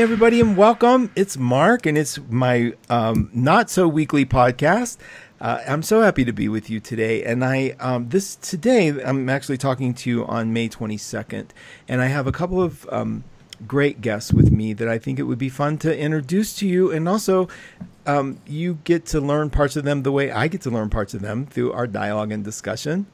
Everybody, and welcome. It's Mark, and it's my um, not so weekly podcast. Uh, I'm so happy to be with you today, and I um, this today I'm actually talking to you on May 22nd, and I have a couple of um, great guests with me that I think it would be fun to introduce to you, and also um, you get to learn parts of them the way I get to learn parts of them through our dialogue and discussion.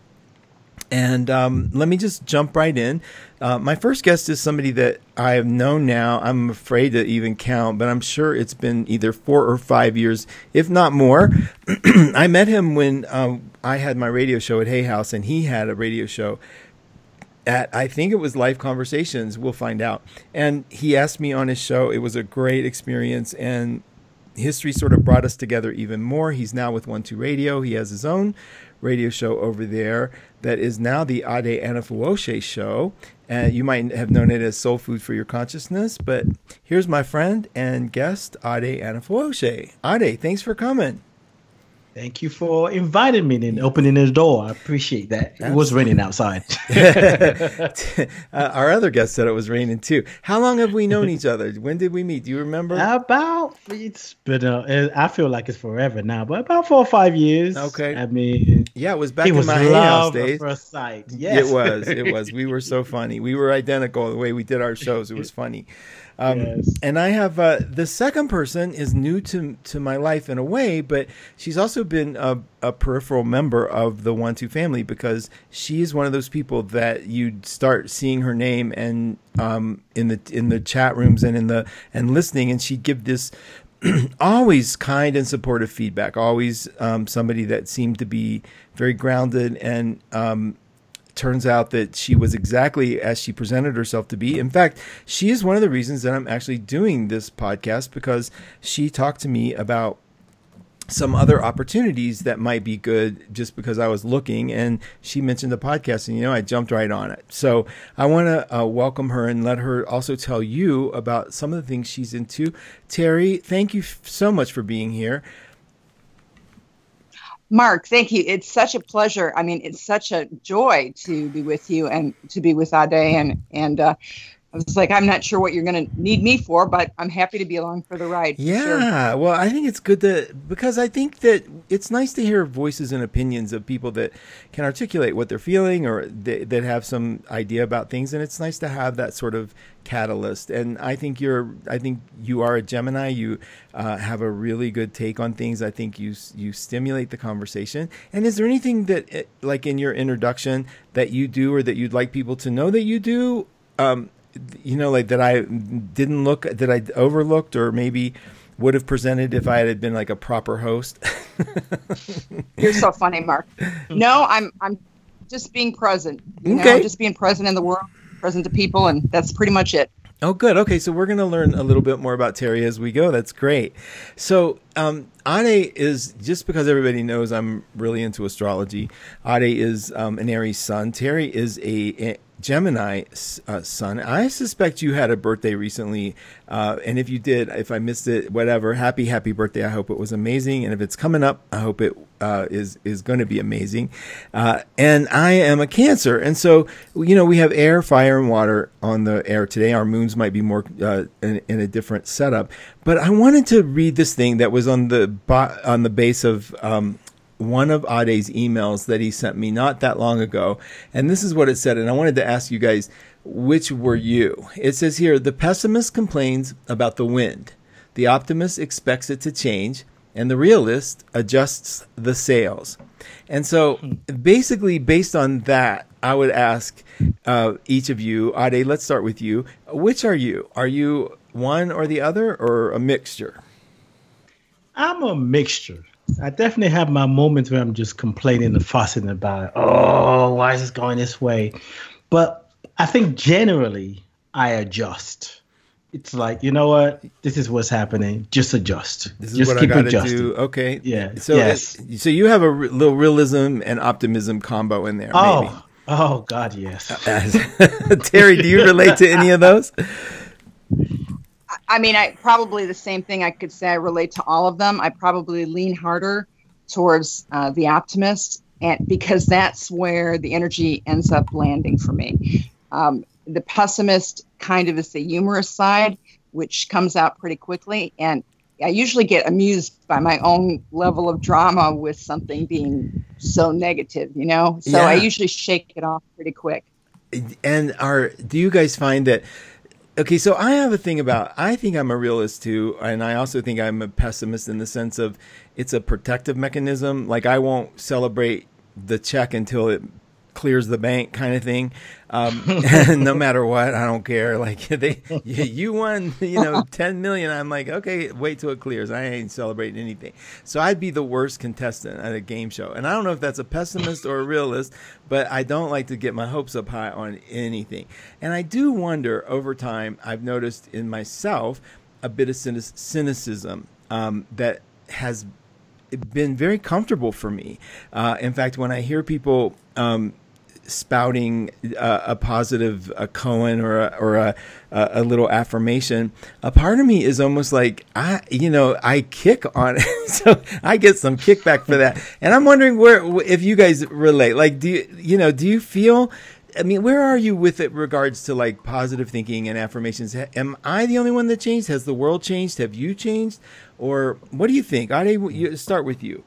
And um, let me just jump right in. Uh, my first guest is somebody that I have known now. I'm afraid to even count, but I'm sure it's been either four or five years, if not more. I met him when um, I had my radio show at Hay House, and he had a radio show at I think it was Life Conversations. We'll find out. And he asked me on his show. It was a great experience, and history sort of brought us together even more. He's now with One Two Radio. He has his own radio show over there that is now the Ade Anifowose show. And you might have known it as Soul Food for Your Consciousness, but here's my friend and guest, Ade Anifowose. Ade, thanks for coming. Thank you for inviting me and opening the door. I appreciate that. Absolutely. It was raining outside. uh, our other guest said it was raining too. How long have we known each other? When did we meet? Do you remember? About it's been. Uh, I feel like it's forever now, but about four or five years. Okay. I mean, yeah, it was back it in was my house days. First sight. Yes. It was. It was. We were so funny. We were identical the way we did our shows. It was funny. Um, yes. And I have uh, the second person is new to to my life in a way, but she's also been a, a peripheral member of the One Two family because she is one of those people that you'd start seeing her name and um, in the in the chat rooms and in the and listening, and she'd give this always kind and supportive feedback. Always um, somebody that seemed to be very grounded and um, turns out that she was exactly as she presented herself to be. In fact, she is one of the reasons that I'm actually doing this podcast because she talked to me about some other opportunities that might be good just because I was looking and she mentioned the podcast and you know I jumped right on it. So I want to uh, welcome her and let her also tell you about some of the things she's into. Terry, thank you so much for being here. Mark, thank you. It's such a pleasure. I mean, it's such a joy to be with you and to be with Ade. And and uh, I was like, I'm not sure what you're going to need me for, but I'm happy to be along for the ride. Yeah. Sure. Well, I think it's good to because I think that it's nice to hear voices and opinions of people that can articulate what they're feeling or they, that have some idea about things, and it's nice to have that sort of catalyst. And I think you're, I think you are a Gemini. You uh, have a really good take on things. I think you you stimulate the conversation. And is there anything that, eh, like in your introduction, that you do or that you'd like people to know that you do? Um, you know, like that I didn't look, that I overlooked, or maybe would have presented if I had been like a proper host. You're so funny, Mark. No, I'm I'm just being present. You okay. know, just being present in the world present to people, and that's pretty much it. Oh, good. Okay, so we're going to learn a little bit more about Terry as we go. That's great. So, um, Ade is just because everybody knows I'm really into astrology. Ade is um, an Aries sun. Terry is a, a Gemini uh, sun. I suspect you had a birthday recently, uh, and if you did, if I missed it, whatever. Happy, happy birthday! I hope it was amazing, and if it's coming up, I hope it uh, is is going to be amazing. Uh, and I am a Cancer, and so you know we have air, fire, and water on the air today. Our moons might be more uh, in, in, a different setup, but I wanted to read this thing that was on the on the base of. Um, one of Ade's emails that he sent me not that long ago. And this is what it said. And I wanted to ask you guys, which were you? It says here the pessimist complains about the wind, the optimist expects it to change, and the realist adjusts the sails. And so, basically, based on that, I would ask uh, each of you, Ade, let's start with you. Which are you? Are you one or the other, or a mixture? I'm a mixture. I definitely have my moments where I'm just complaining and fussing about, oh, why is this going this way? But I think generally I adjust. It's like, you know what? This is what's happening. Just adjust. This is just what keep I gotta do. Okay. Yeah. So, uh, yes. so you have a r- little realism and optimism combo in there. Oh, maybe. oh God, yes. Terry, do you relate to any of those? I mean, I probably the same thing. I could say I relate to all of them. I probably lean harder towards uh, the optimist, and because that's where the energy ends up landing for me. Um, the pessimist kind of is the humorous side, which comes out pretty quickly. And I usually get amused by my own level of drama with something being so negative, you know? So yeah. I usually shake it off pretty quick. And are do you guys find that okay, so I have a thing about I think I'm a realist too, and I also think I'm a pessimist in the sense of it's a protective mechanism. Like I won't celebrate the check until it clears the bank kind of thing. Um, no matter what, I don't care. Like they, you won, you know, 10 million. I'm like, okay, wait till it clears. I ain't celebrating anything. So I'd be the worst contestant at a game show. And I don't know if that's a pessimist or a realist, but I don't like to get my hopes up high on anything. And I do wonder over time, I've noticed in myself a bit of cynicism um, that has been very comfortable for me. Uh, in fact, when I hear people, um, spouting uh, a positive a koan or a, or a, a little affirmation, a part of me is almost like I, you know, I kick on it, so I get some kickback for that. And I'm wondering where if you guys relate. Like, do you, you know, do you feel? I mean, where are you with it regards to like positive thinking and affirmations? Am I the only one that changed? Has the world changed? Have you changed? Or what do you think? I start with you.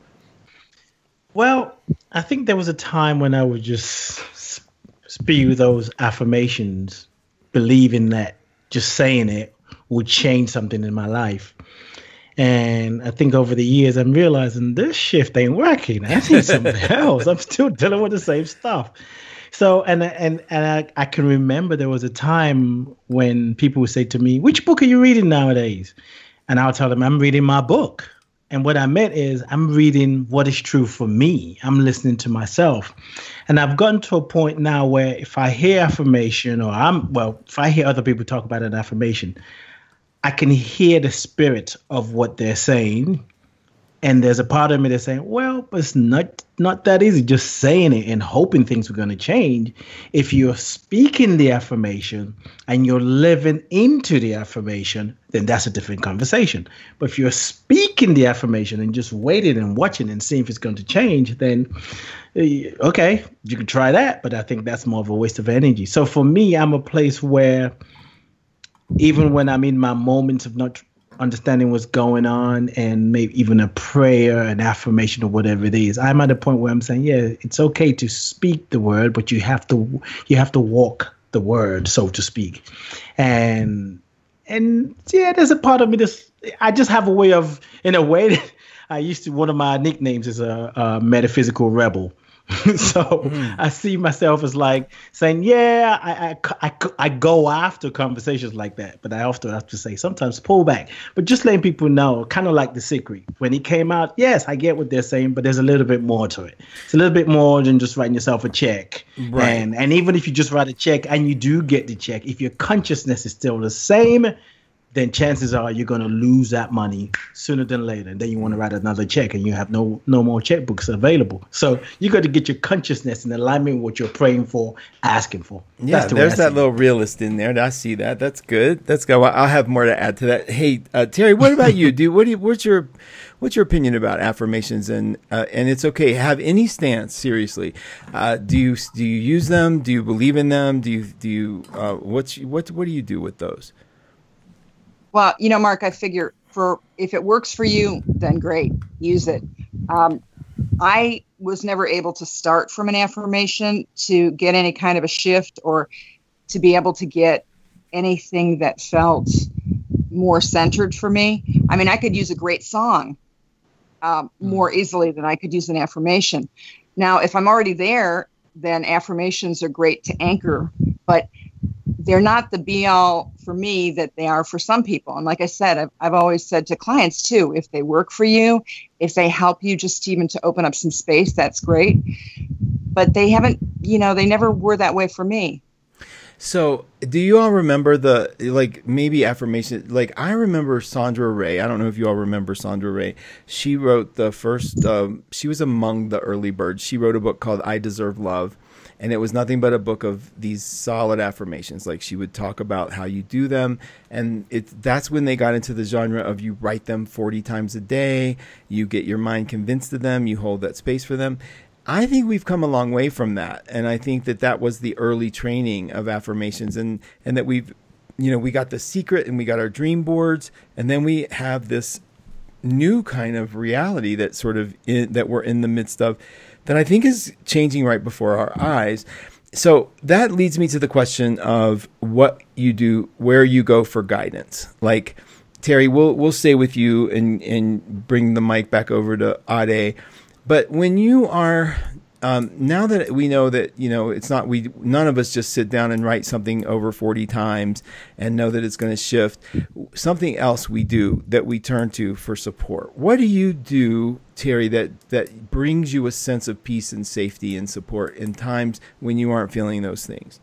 Well, I think there was a time when I would just spew those affirmations, believing that just saying it would change something in my life. And I think over the years, I'm realizing this shift ain't working. I need something else. I'm still dealing with the same stuff. So, and and and I, I can remember there was a time when people would say to me, "Which book are you reading nowadays?" And I'll tell them, "I'm reading my book." And what I meant is, I'm reading what is true for me. I'm listening to myself. And I've gotten to a point now where if I hear affirmation, or I'm, well, if I hear other people talk about an affirmation, I can hear the spirit of what they're saying and there's a part of me that's saying, well, but it's not not that easy just saying it and hoping things are going to change. If you're speaking the affirmation and you're living into the affirmation, then that's a different conversation. But if you're speaking the affirmation and just waiting and watching and seeing if it's going to change, then eh, okay, you can try that. But I think that's more of a waste of energy. So for me, I'm a place where even when I'm in my moments of not understanding what's going on and maybe even a prayer, an affirmation, or whatever it is. I'm at a point where I'm saying, yeah, it's okay to speak the word, but you have to you have to walk the word, so to speak. And and yeah, there's a part of me that's I just have a way of in a way that I used to one of my nicknames is a, a metaphysical rebel so mm. I see myself as like saying, yeah, I, I, I, I, go after conversations like that, but I often have to say sometimes pull back. But just letting people know, kind of like the secret when it came out. Yes, I get what they're saying, but there's a little bit more to it. It's a little bit more than just writing yourself a check. Right. And and even if you just write a check and you do get the check, if your consciousness is still the same, then chances are you're going to lose that money sooner than later. And then you want to write another check and you have no no more checkbooks available. So you got to get your consciousness in alignment with what you're praying for, asking for. Yeah, the there's that little realist in there. I see that. That's good. That's good. I'll have more to add to that. Hey, uh, Terry, what about you? Do what do you, what's your what's your opinion about affirmations and uh, and it's okay have any stance seriously uh, do you do you use them do you believe in them do you do you uh, what's what what do you do with those well, you know, Mark, I figure for if it works for you, then great, use it. Um, I was never able to start from an affirmation to get any kind of a shift or to be able to get anything that felt more centered for me. I mean, I could use a great song um, more easily than I could use an affirmation. Now, if I'm already there, then affirmations are great to anchor. But they're not the be all for me that they are for some people. And like I said, I've, I've always said to clients too, if they work for you, if they help you just even to open up some space, that's great. But they haven't, you know, they never were that way for me. So, do you all remember the like maybe affirmation? Like I remember Sondra Ray. I don't know if you all remember Sondra Ray. She wrote the first. Um, she was among the early birds. She wrote a book called "I Deserve Love," and it was nothing but a book of these solid affirmations. Like she would talk about how you do them. And it that's when they got into the genre of you write them 40 times a day. You get your mind convinced of them. You hold that space for them. I think we've come a long way from that. And I think that that was the early training of affirmations and and that we've you know, we got the secret and we got our dream boards, and then we have this new kind of reality that sort of in, that we're in the midst of that I think is changing right before our eyes. So that leads me to the question of what you do, where you go for guidance. Like Terry, we'll we'll stay with you and and bring the mic back over to Ade. But when you are um, now that we know that you know it's not we none of us just sit down and write something over 40 times and know that it's going to shift. Something else we do that we turn to for support. What do you do terry that that brings you a sense of peace and safety and support in times when you aren't feeling those things?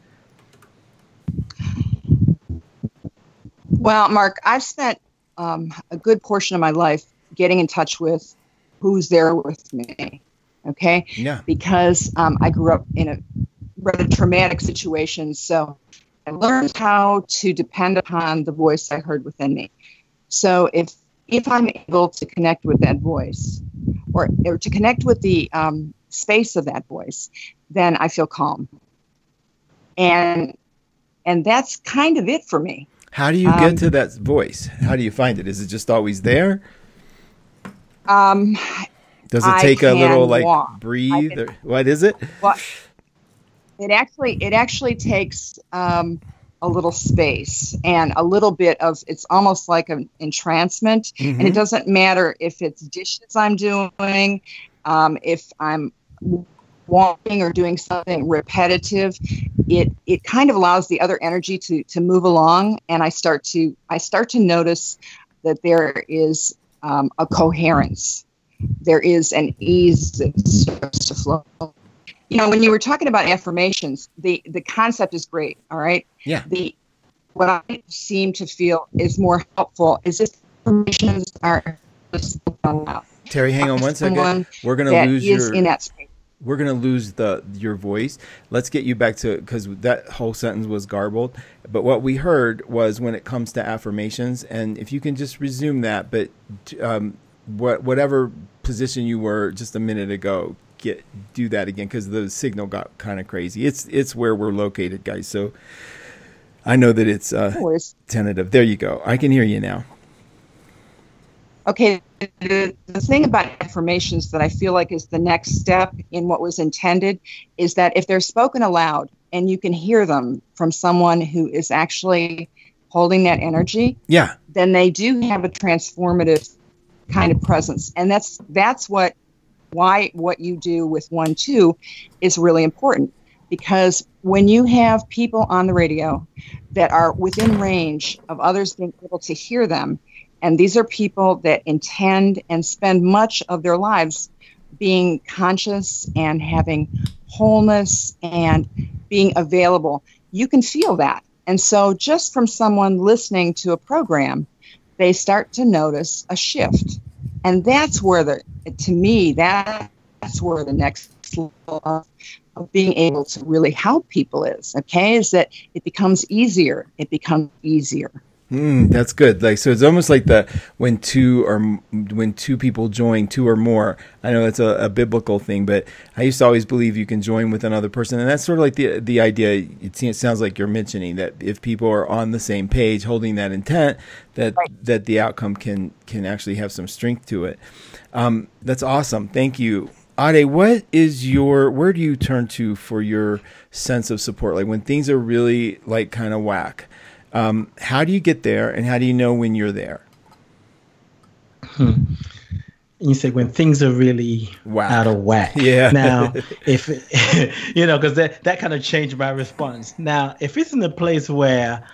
Well mark i've spent um, a good portion of my life getting in touch with who's there with me Okay. Yeah. Because um, I grew up in a rather traumatic situation. So I learned how to depend upon the voice I heard within me. So if if I'm able to connect with that voice, or, or to connect with the um, space of that voice, then I feel calm. And and that's kind of it for me. How do you get um, to that voice? How do you find it? Is it just always there? Um, does it take a little like walk. breathe? Can, or, what is it? Well, it actually it actually takes um, a little space and a little bit of it's almost like an entrancement, mm-hmm. and it mm-hmm. doesn't matter if it's dishes I'm doing, um, if I'm walking or doing something repetitive it it kind of allows the other energy to to move along and i start to i start to notice that there is um, a coherence there is an ease that starts to flow. You know, when you were talking about affirmations, the the concept is great. All right. Yeah. The what I seem to feel is more helpful is if affirmations are Terry, hang on one second. We're gonna lose your in that space. We're gonna lose the your voice. Let's get you back to because that whole sentence was garbled. But what we heard was when it comes to affirmations, and if you can just resume that, but um, what whatever position you were just a minute ago get do that again because the signal got kind of crazy. It's it's where we're located guys so i know that it's uh tentative. There you go. I can hear you now. Okay the, the thing about affirmations that i feel like is the next step in what was intended is that if they're spoken aloud and you can hear them from someone who is actually holding that energy yeah. then they do have a transformative kind of presence. And that's that's what why what you do with one two is really important. Because when you have people on the radio that are within range of others being able to hear them and these are people that intend and spend much of their lives being conscious and having wholeness and being available you can feel that. And so just from someone listening to a program they start to notice a shift. And that's where the, to me, that, that's where the next level of being able to really help people is, okay, is that it becomes easier. It becomes easier. Mm, that's good. Like so, it's almost like the when two or when two people join, two or more. I know that's a, a, biblical thing, but I used to always believe you can join with another person, and that's sort of like the the idea. It, it sounds like you're mentioning that if people are on the same page, holding that intent, that right. that the outcome can can actually have some strength to it. Um, that's awesome. Thank you. Ade, what is your where do you turn to for your sense of support? Like when things are really like kind of whack um, how do you get there, and how do you know when you're there? Hmm. You say when things are really out of whack. Yeah. Now, if you know, because that that kind of changed my response. Now, if it's in a place where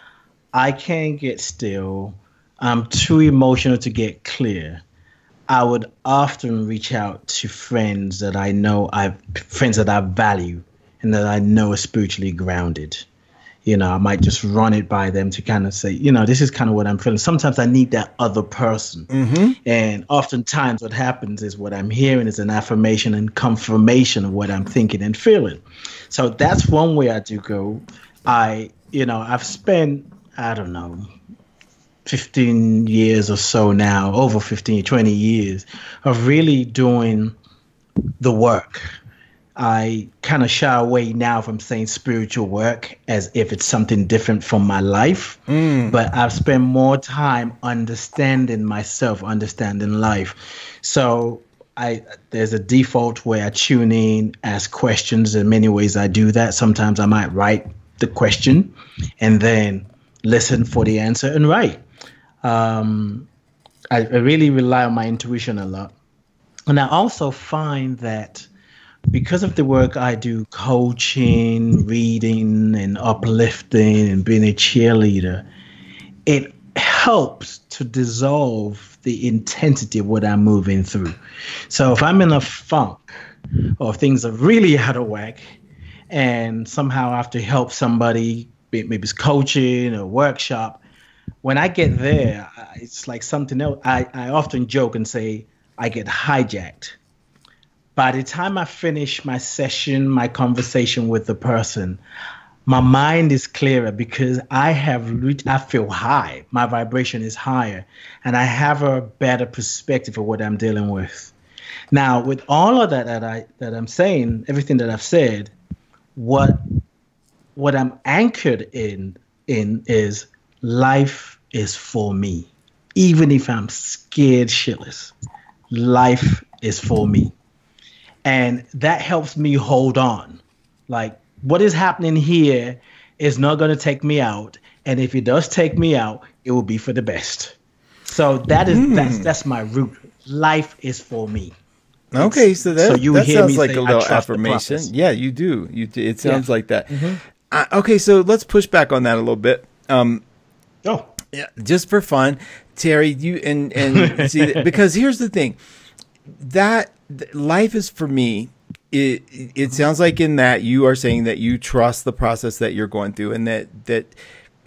I can't get still, I'm too emotional to get clear. I would often reach out to friends that I know I friends that I value and that I know are spiritually grounded you know, I might just run it by them to kind of say, you know, this is kind of what I'm feeling. Sometimes I need that other person. Mm-hmm. And oftentimes what happens is what I'm hearing is an affirmation and confirmation of what I'm thinking and feeling. So that's one way I do go. I, you know, I've spent, I don't know, 15 years or so now, over 15, 20 years of really doing the work I kind of shy away now from saying spiritual work as if it's something different from my life. Mm. But I've spent more time understanding myself, understanding life. So I there's a default where I tune in, ask questions. In many ways, I do that. Sometimes I might write the question and then listen for the answer and write. Um, I, I really rely on my intuition a lot, and I also find that because of the work I do, coaching, reading, and uplifting, and being a cheerleader, it helps to dissolve the intensity of what I'm moving through. So if I'm in a funk or things are really out of whack, and somehow I have to help somebody, maybe it's coaching or workshop, when I get there, it's like something else. I, I often joke and say I get hijacked by the time I finish my session, my conversation with the person, my mind is clearer because I have reached, I feel high. My vibration is higher and I have a better perspective of what I'm dealing with. Now, with all of that that I that I'm saying, everything that I've said, what what I'm anchored in in is life is for me. Even if I'm scared shitless, life is for me and that helps me hold on. Like what is happening here is not going to take me out, and if it does take me out, it will be for the best. So that is mm. that's that's my root. Life is for me. Okay, so that, so you that sounds like say, a little affirmation. Yeah, you do. You do. it sounds yeah. like that. Mm-hmm. Uh, okay, so let's push back on that a little bit. Um, oh, yeah, just for fun, Terry. You and and see because here's the thing that life is for me it it sounds like in that you are saying that you trust the process that you're going through and that that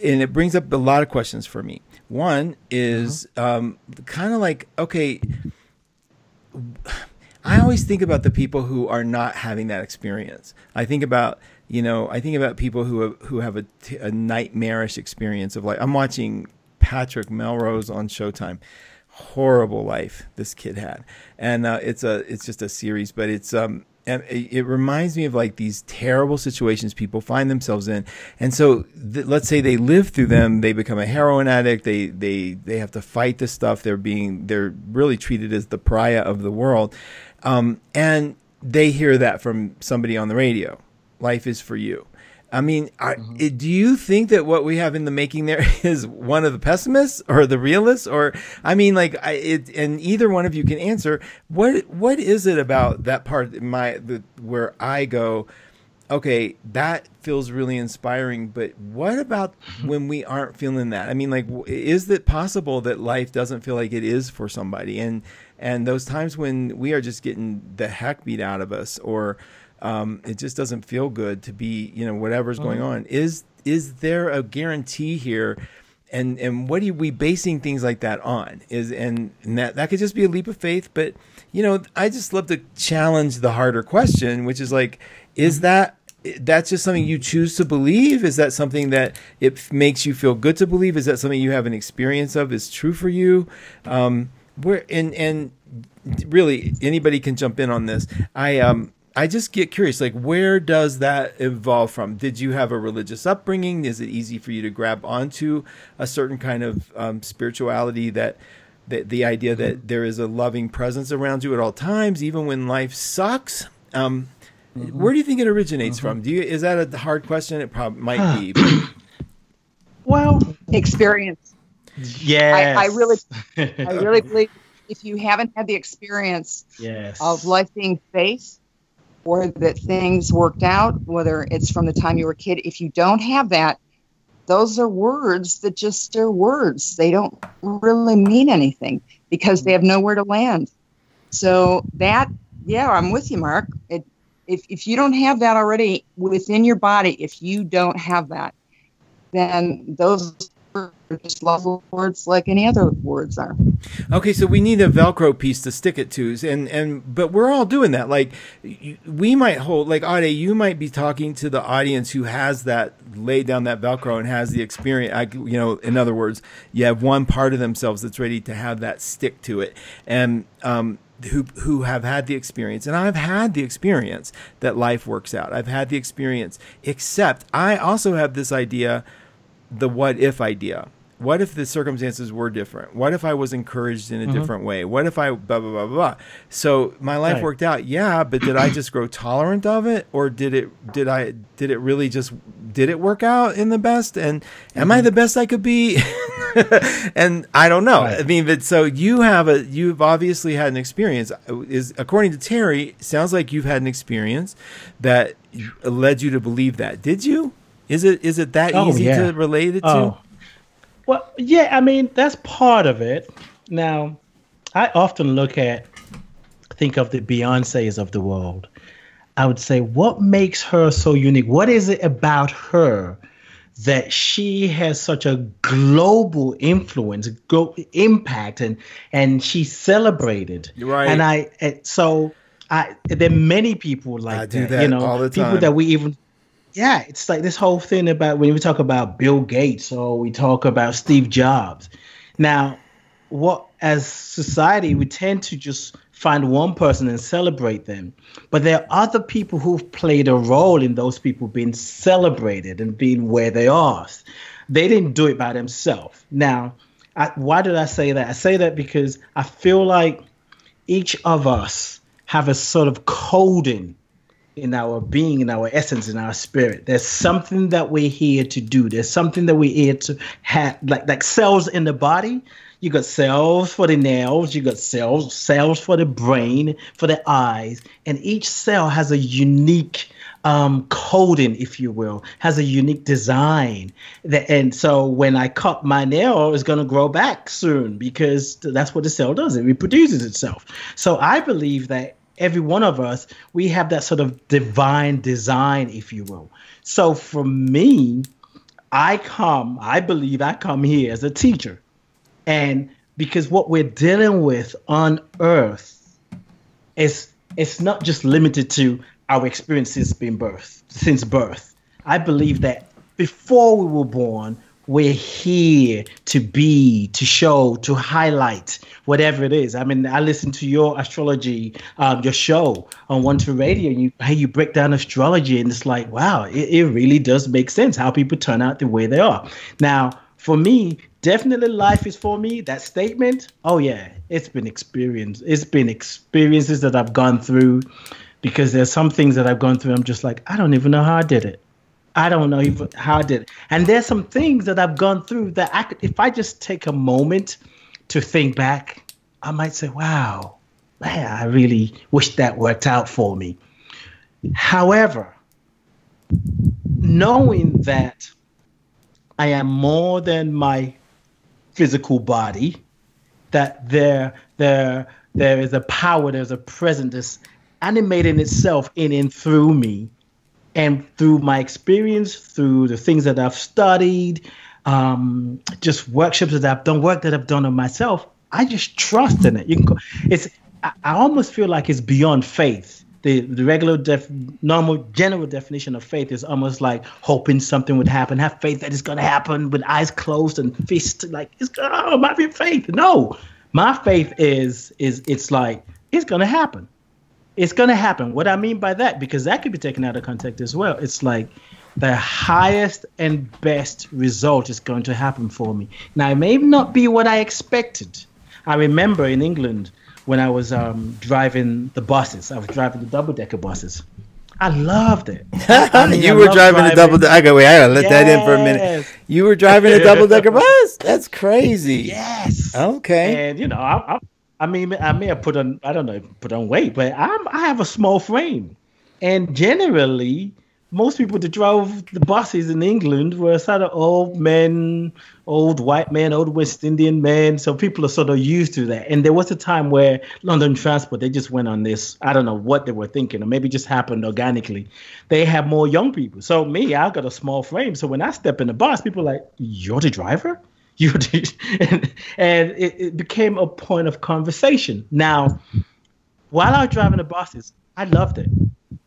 and it brings up a lot of questions for me. One is uh-huh. um, kind of like okay i always think about the people who are not having that experience. I think about you know i think about people who have, who have a, a nightmarish experience of like i'm watching patrick melrose on showtime horrible life this kid had, and uh, it's a it's just a series, but it's um and it, reminds me of like these terrible situations people find themselves in, and so th- let's say they live through them, they become a heroin addict, they they they have to fight this stuff, they're being they're really treated as the pariah of the world, um, and they hear that from somebody on the radio, life is for you I mean, are, mm-hmm. do you think that what we have in the making there is one of the pessimists or the realists, or I mean, like, I, it, and either one of you can answer what what is it about that part my the, where I go, okay, that feels really inspiring, but what about when we aren't feeling that? I mean, like, is it possible that life doesn't feel like it is for somebody, and and those times when we are just getting the heck beat out of us, or um, it just doesn't feel good to be, you know, whatever's going mm-hmm. on. Is is there a guarantee here? And and what are we basing things like that on? Is and, and that that could just be a leap of faith, but you know, I just love to challenge the harder question, which is like, is mm-hmm. that that's just something you choose to believe? Is that something that it makes you feel good to believe? Is that something you have an experience of is true for you? Um, where and and really anybody can jump in on this. I um I just get curious, like where does that evolve from? Did you have a religious upbringing? Is it easy for you to grab onto a certain kind of um, spirituality that, that the idea that mm-hmm. there is a loving presence around you at all times, even when life sucks? Um, mm-hmm. Where do you think it originates mm-hmm. from? Do you is that a hard question? It probably might be. well, experience. Yeah, I, I really, I really believe if you haven't had the experience yes. of life being faith or that things worked out, whether it's from the time you were a kid. If you don't have that, those are words that just are words. They don't really mean anything because they have nowhere to land. So that, yeah, I'm with you, Mark. It, if, if you don't have that already within your body, if you don't have that, then those just love words like any other words are. Okay, so we need a Velcro piece to stick it to, and and but we're all doing that. Like we might hold, like Ade, you might be talking to the audience who has that laid down that Velcro and has the experience. I, you know, in other words, you have one part of themselves that's ready to have that stick to it, and um, who who have had the experience and I've had the experience that life works out. I've had the experience except I also have this idea the what if idea. What if the circumstances were different? What if I was encouraged in a mm-hmm. different way? What if I blah blah blah blah? So my life right. worked out, yeah, but did I just grow tolerant of it or did it did I did it really just did it work out in the best and mm-hmm. am I mm-hmm. the best I could be? and I don't know. Right. I mean, but so you have a you've obviously had an experience. Is according to Terry, sounds like you've had an experience that led you to believe that. Did you? Is it is it that oh, easy yeah. to relate it to? Oh. Well, yeah. I mean, that's part of it. Now, I often look at think of the Beyonces of the world. I would say, what makes her so unique? What is it about her that she has such a global influence, go, impact, and and she's celebrated. Right. And I so I there are many people like I that, that, You know, people that we even yeah, it's like this whole thing about when we talk about Bill Gates or we talk about Steve Jobs. Now, what as society we tend to just find one person and celebrate them. But there are other people who've played a role in those people being celebrated and being where they are. They didn't do it by themselves. Now, I, why did I say that? I say that because I feel like each of us have a sort of coding in our being, in our essence, in our spirit. There's something that we're here to do. There's something that we're here to have, like like cells in the body you got cells for the nails, you got cells, cells for the brain, for the eyes, and each cell has a unique um, coding, if you will, has a unique design. That, and so when I cut my nail, it's going to grow back soon because that's what the cell does. It reproduces itself. So I believe that every one of us, we have that sort of divine design, if you will. So for me, I come, I believe I come here as a teacher. And because what we're dealing with on earth is it's not just limited to our experiences being birth since birth. I believe that before we were born, we're here to be, to show, to highlight whatever it is. I mean, I listen to your astrology, um, your show on One Two Radio, and you how you break down astrology, and it's like, wow, it, it really does make sense how people turn out the way they are. Now, for me, definitely life is for me. That statement, oh yeah, it's been experience. It's been experiences that I've gone through because there's some things that I've gone through. I'm just like, I don't even know how I did it. I don't know even how I did. And there's some things that I've gone through that I could, if I just take a moment to think back, I might say, wow, man, I really wish that worked out for me. However, knowing that I am more than my physical body, that there there there is a power, there's a presence that's animating itself in and through me. And through my experience, through the things that I've studied, um, just workshops that I've done, work that I've done on myself, I just trust in it. You can go, it's I, I almost feel like it's beyond faith. The, the regular def, normal general definition of faith is almost like hoping something would happen. Have faith that it's going to happen with eyes closed and fist like it's oh my faith no. My faith is is it's like it's going to happen it's going to happen what i mean by that because that could be taken out of context as well it's like the highest and best result is going to happen for me now it may not be what i expected i remember in england when I was um, driving the buses. I was driving the double decker buses. I loved it. I mean, you I were driving, driving, a double. De- I go wait. I gotta let yes. that in for a minute. You were driving a double decker bus. That's crazy. Yes. Okay. And you know, I, I, I, mean, I may have put on. I don't know, put on weight, but I'm. I have a small frame, and generally, most people that drove the buses in England were sort of old men, old white men, old West Indian men. So people are sort of used to that. And there was a time where London Transport, they just went on this, I don't know what they were thinking, or maybe just happened organically. They have more young people. So me, I got a small frame. So when I step in the bus, people are like, You're the driver? You and, and it, it became a point of conversation. Now, while I was driving the buses, I loved it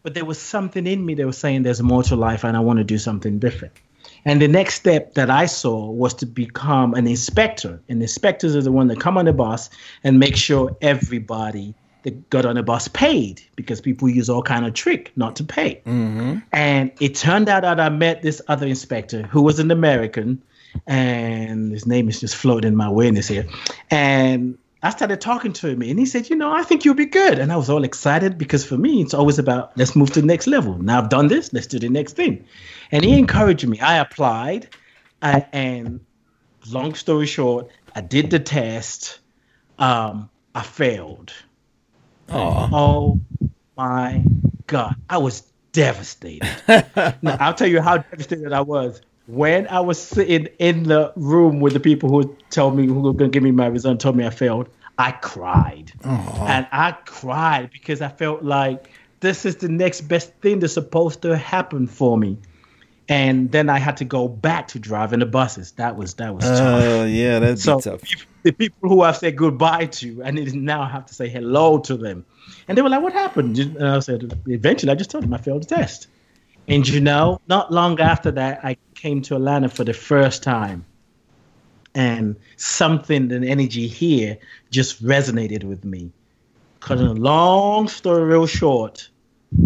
but there was something in me that was saying there's more to life and I want to do something different. And the next step that I saw was to become an inspector. And inspectors are the one that come on the bus and make sure everybody that got on the bus paid because people use all kind of trick not to pay. Mm-hmm. And it turned out that I met this other inspector who was an American, and his name is just floating in my awareness here. And I started talking to him, and he said, "You know, I think you'll be good." And I was all excited because for me, it's always about let's move to the next level. Now I've done this, let's do the next thing. And he encouraged me. I applied, I, and long story short, I did the test. Um, I failed. Aw. Oh my God. I was devastated. now, I'll tell you how devastated I was. When I was sitting in the room with the people who told me, who were going to give me my result, told me I failed, I cried. And I cried because I felt like this is the next best thing that's supposed to happen for me. And then I had to go back to driving the buses. That was that was oh, tough Oh, yeah, that'd so tough. the people who I've said goodbye to, I now have to say hello to them. And they were like, "What happened?" And I said, "Eventually, I just told them I failed the test." And you know, not long after that, I came to Atlanta for the first time, and something, the energy here, just resonated with me. Because, Cutting a mm-hmm. long story real short,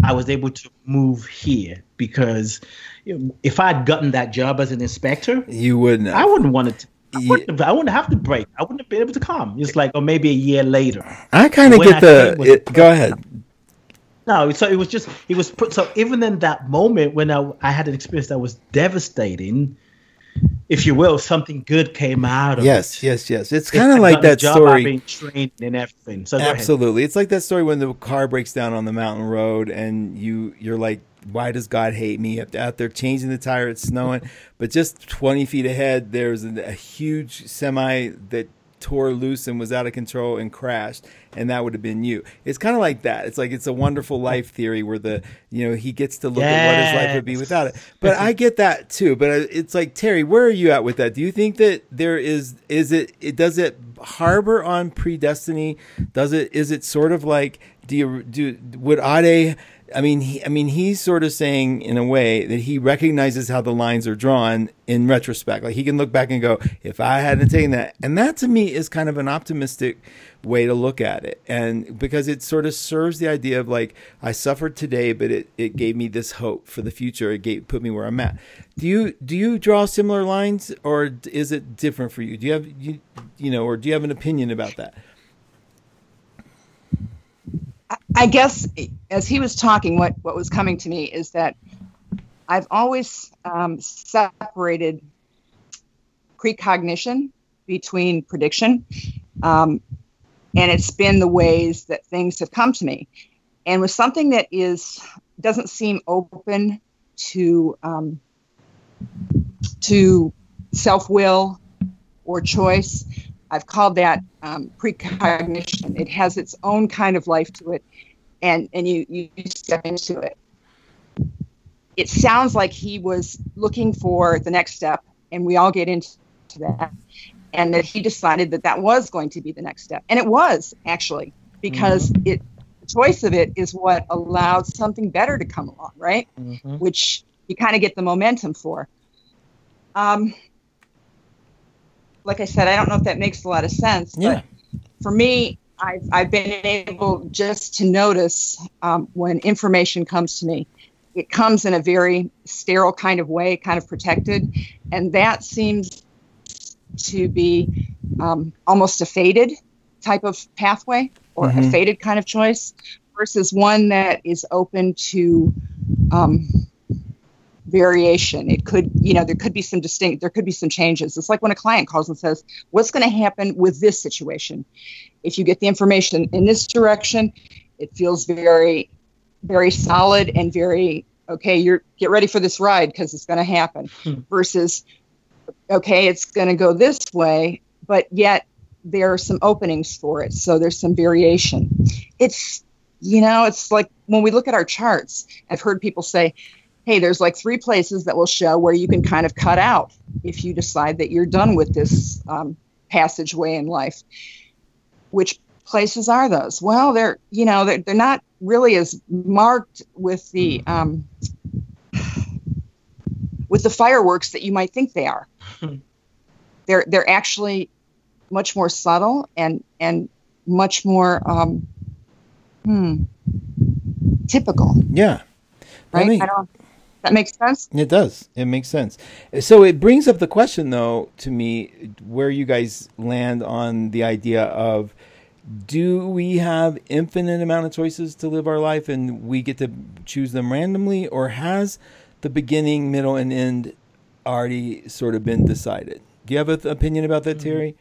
I was able to move here because if I'd gotten that job as an inspector, You wouldn't. I Have. wouldn't want it. I wouldn't, have, I wouldn't have to break. I wouldn't have been able to come. It's like, or maybe a year later. I kind of get I the. It, go ahead. No, so it was just, it was put. So even in that moment when I, I had an experience that was devastating, if you will, something good came out of Yes, it. yes, yes. It's kind of like that story. I've been trained and everything. So. Absolutely. It's like that story when the car breaks down on the mountain road and you you're like, why does God hate me? Out there changing the tire, it's snowing, but just 20 feet ahead, there's a, a huge semi that tore loose and was out of control and crashed, and that would have been you. It's kind of like that. It's like it's a wonderful life theory where the you know he gets to look at what his life would be without it. But I get that too. But uh, it's like Terry, where are you at with that? Do you think that there is is it, it does it harbor on predestiny? Does it is it sort of like do you do would Ade? I mean, he, I mean, he's sort of saying in a way that he recognizes how the lines are drawn in retrospect. Like he can look back and go, if I hadn't taken that, and that to me is kind of an optimistic way to look at it, and because it sort of serves the idea of like I suffered today, but it, it gave me this hope for the future. It gave put me where I'm at. Do you do you draw similar lines, or is it different for you? Do you have you you know, or do you have an opinion about that? I guess as he was talking, what, what was coming to me is that I've always um, separated precognition between prediction. Um, and it's been the ways that things have come to me. And with something that is doesn't seem open to um, to self will or choice, I've called that um, precognition. It has its own kind of life to it, and and you you step into it. It sounds like he was looking for the next step, and we all get into that, and that he decided that that was going to be the next step, and it was actually because it the choice of it is what allowed something better to come along, right? Mhm. Which you kind of get the momentum for. Um, like I said, I don't know if that makes a lot of sense. Yeah. But for me, I've, I've been able just to notice um, when information comes to me. It comes in a very sterile kind of way, kind of protected. And that seems to be um, almost a fated type of pathway or a Mhm. fated kind of choice versus one that is open to um, variation. It could, you know, there could be some distinct, there could be some changes. It's like when a client calls and says, What's going to happen with this situation? If you get the information in this direction, it feels very, very solid and very, okay, you're get ready for this ride because it's going to happen Hmm. versus, okay, it's going to go this way, but yet there are some openings for it. So there's some variation. It's, you know, it's like when we look at our charts, I've heard people say, hey, there's like three places that will show where you can kind of cut out if you decide that you're done with this um, passageway in life. Which places are those? Well, they're you know they're, they're not really as marked with the um, with the fireworks that you might think they are. they're they're actually much more subtle and and much more um, Hmm. Typical. Yeah. Right. Me, I don't. That makes sense. It does. It makes sense. So it brings up the question, though, to me, where you guys land on the idea of do we have infinite amount of choices to live our life and we get to choose them randomly or has the beginning middle and end already sort of been decided do you have an opinion about that terry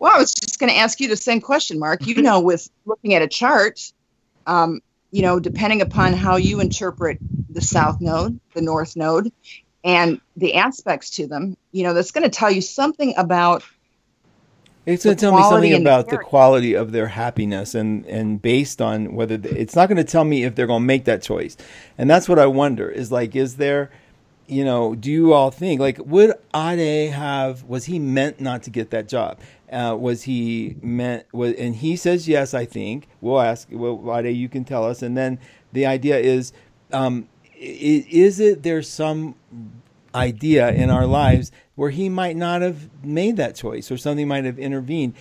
well i was just going to ask you the same question mark you know with looking at a chart um, you know depending upon how you interpret the south node the north node and the aspects to them you know that's going to tell you something about it's going to tell me something about the, the, quality of their happiness, and and based on whether they, it's not going to tell me if they're going to make that choice, and that's what I wonder is like, is there, you know, do you all think like would Ade have was he meant not to get that job? Uh, was he meant was and he says yes. I think we'll ask. Well, Ade, you can tell us, and then the idea is, um, is, is it there's some idea in our lives where he might not have made that choice or something might have intervened.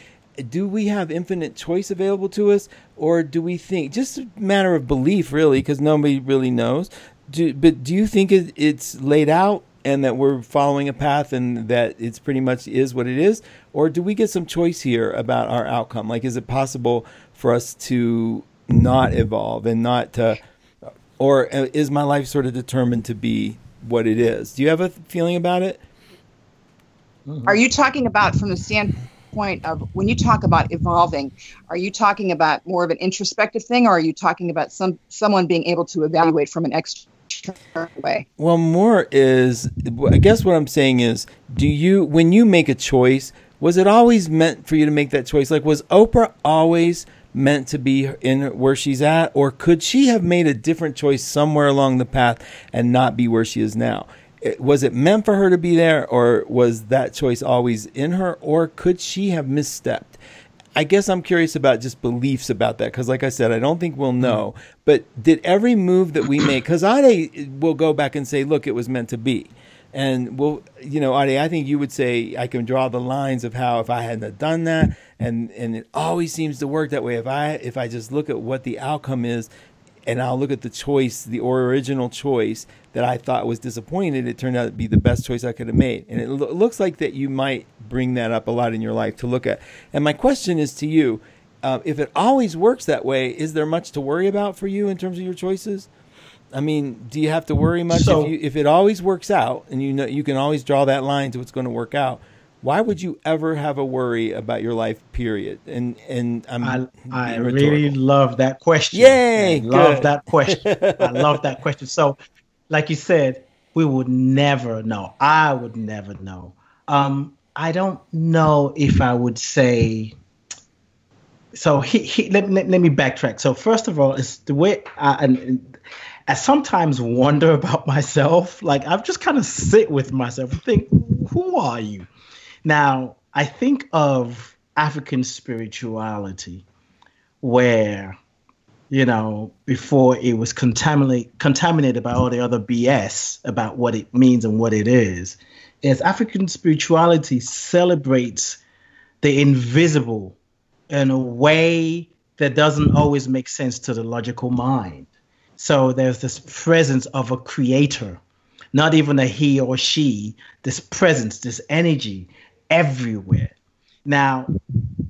Do we have infinite choice available to us, or do we think just a matter of belief, really, because nobody really knows? Do, but do you think it, it's laid out and that we're following a path and that it's pretty much is what it is, or do we get some choice here about our outcome? Like, is it possible for us to not evolve and not to, or uh, is my life sort of determined to be what it is? Do you have a feeling about it? Are you talking about from the standpoint of when you talk about evolving, are you talking about more of an introspective thing or are you talking about some someone being able to evaluate from an external way? Well, more is I guess what I'm saying is do you when you make a choice, was it always meant for you to make that choice? Like was Oprah always meant to be in where she's at or could she have made a different choice somewhere along the path and not be where she is now? was it meant for her to be there or was that choice always in her or could she have misstepped i guess i'm curious about just beliefs about that because like i said i don't think we'll mm-hmm. know. But did every move that we make because ade will go back and say look it was meant to be. And we'll you know ade i think you would say i can draw the lines of how if i hadn't done that and and it always seems to work that way. If i if i just look at what the outcome is and I'll look at the choice, the original choice that I thought was disappointed. It turned out to be the best choice I could have made, and it lo- looks like that you might bring that up a lot in your life to look at. And my question is to you: uh, If it always works that way, is there much to worry about for you in terms of your choices? I mean, do you have to worry much so, if, you, if it always works out, and you know you can always draw that line to what's going to work out? Why would you ever have a worry about your life period? And and I'm i, I really love that question. Yay I love that question. I love that question. So like you said we would never know. I would never know. Um i don't know if i would say so he, he let, let, let me backtrack. So first of all it's the way I, and, I sometimes wonder about myself. Like I've just kind of sit with myself and think, who are you? Now, I think of African spirituality where, you know, before it was contaminate, contaminated by all the other BS about what it means and what it is, is African spirituality celebrates the invisible in a way that doesn't always make sense to the logical mind. So there's this presence of a creator, not even a he or she, this presence, this energy everywhere. Now,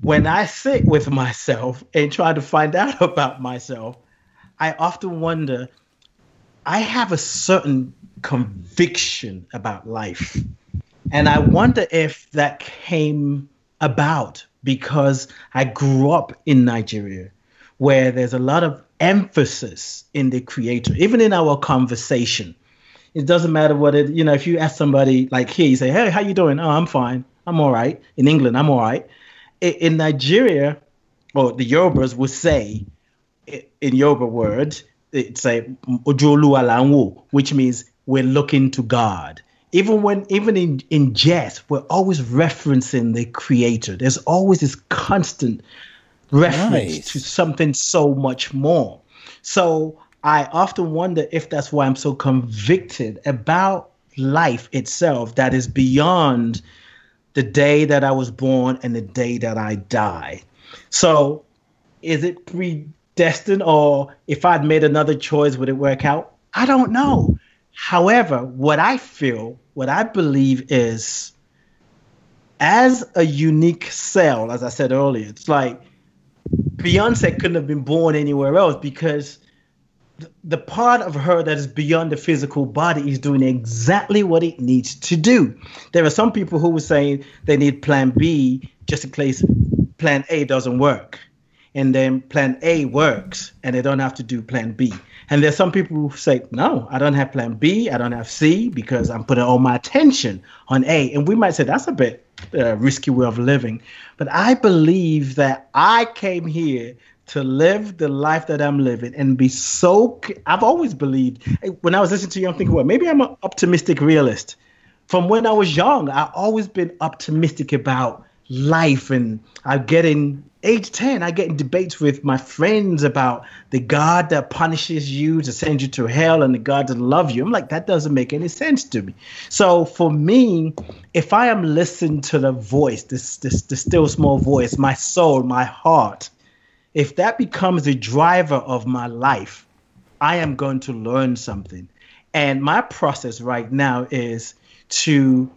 when I sit with myself and try to find out about myself, I often wonder I have a certain conviction about life. And I wonder if that came about because I grew up in Nigeria, where there's a lot of emphasis in the creator, even in our conversation. It doesn't matter what it, you know, if you ask somebody like here, you say, Hey, how you doing? Oh, I'm fine. I'm all right. In England, I'm all right. In Nigeria, or the Yorubas would say, in Yoruba word, it's a Ojolu Alanwo, which means we're looking to God. Even when, even in, in jest, we're always referencing the creator. There's always this constant reference nice. to something so much more. So I often wonder if that's why I'm so convicted about life itself that is beyond the day that I was born and the day that I die. So is it predestined or if I'd made another choice, would it work out? I don't know. However, what I feel, what I believe is as a unique cell, as I said earlier, it's like Beyonce couldn't have been born anywhere else because the part of her that is beyond the physical body is doing exactly what it needs to do. There are some people who were saying they need plan B just in case plan A doesn't work. And then plan A works and they don't have to do plan B. And there's some people who say, no, I don't have plan B, I don't have C because I'm putting all my attention on A. And we might say that's a bit uh, risky way of living. But I believe that I came here to live the life that I'm living and be so. I've always believed eh, when I was listening to you, I'm thinking, well, maybe I'm an optimistic realist. From when I was young, I've always been optimistic about life, and I get in age 10, I get in debates with my friends about the God that punishes you to send you to hell and the God that loves you. I'm like, that doesn't make any sense to me. So for me, if I am listening to the voice, this this the still small voice, my soul, my heart, if that becomes the driver of my life, I am going to learn something. And my process right now is to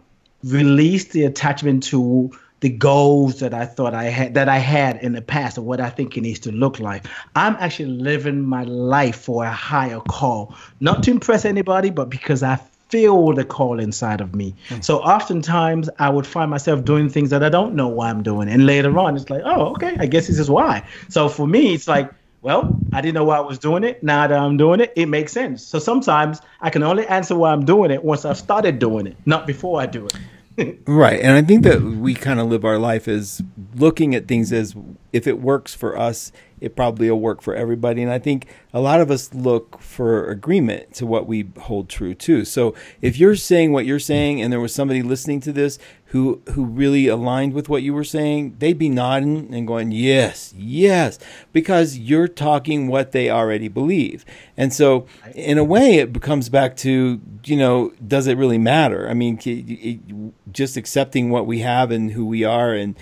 release the attachment to the goals that I thought I had that I had in the past or what I think it needs to look like. I'm actually living my life for a higher call, not to impress anybody, but because I feel the call inside of me. Mm. So oftentimes I would find myself doing things that I don't know why I'm doing. And later on, it's like, oh, okay, I guess this is why. So for me, it's like, well, I didn't know why I was doing it. Now that I'm doing it, it makes sense. So sometimes I can only answer why I'm doing it once I've started doing it, not before I do it. right. And I think that we kind of live our life as looking at things as if it works for us, it probably will work for everybody. And I think a lot of us look for agreement to what we hold true too. So if you're saying what you're saying and there was somebody listening to this who who really aligned with what you were saying, they'd be nodding and going, "Yes, yes," because you're talking what they already believe. And so in a way it comes back to, you know, does it really matter? I mean, just accepting what we have and who we are and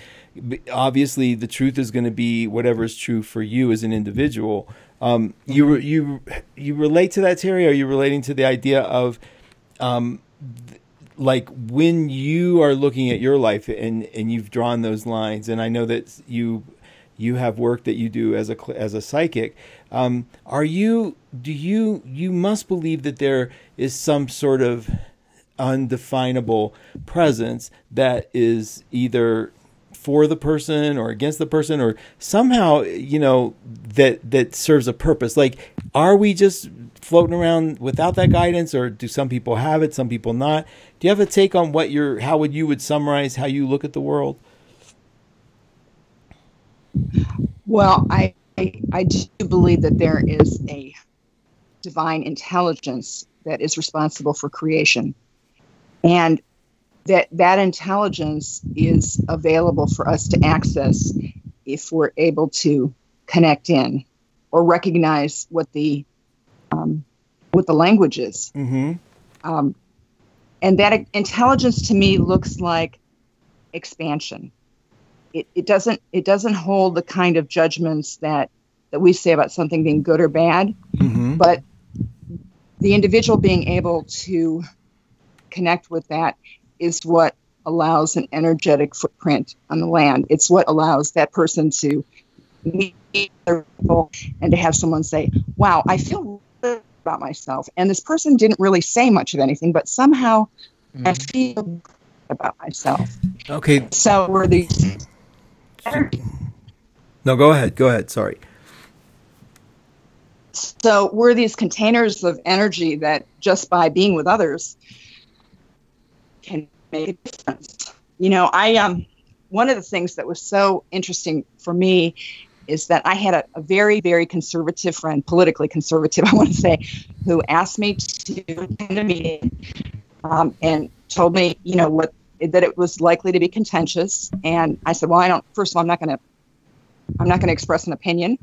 obviously the truth is going to be whatever is true for you as an individual. Um, you you you relate to that, Terry? Are you relating to the idea of um, th- like when you are looking at your life and and you've drawn those lines, and I know that you you have work that you do as a as a psychic. Um, are you do you you must believe that there is some sort of undefinable presence that is either for the person or against the person or somehow you know that that serves a purpose. Like are we just floating around without that guidance or do some people have it some people not? Do you have a take on what your how would you would summarize how you look at the world? Well i i, I do believe that there is a divine intelligence that is responsible for creation. And that that intelligence is available for us to access if we're able to connect in or recognize what the um, what the language is. Mm-hmm. Um, and that intelligence to me looks like expansion. It, it doesn't it doesn't hold the kind of judgments that that we say about something being good or bad, mm-hmm. but the individual being able to connect with that is what allows an energetic footprint on the land. It's what allows that person to meet other people and to have someone say, Wow, I feel good about myself. And this person didn't really say much of anything, but somehow mm. I feel good about myself. Okay. So we're these. No, go ahead. Go ahead. Sorry. So we're these containers of energy that just by being with others can make a difference. You know, I um one of the things that was so interesting for me is that I had a, a, very, very conservative friend, politically conservative, I want to say, who asked me to attend a meeting um, and told me, you know, what that it was likely to be contentious. And I said, well, I don't. First of all, I'm not going to. I'm not going to express an opinion.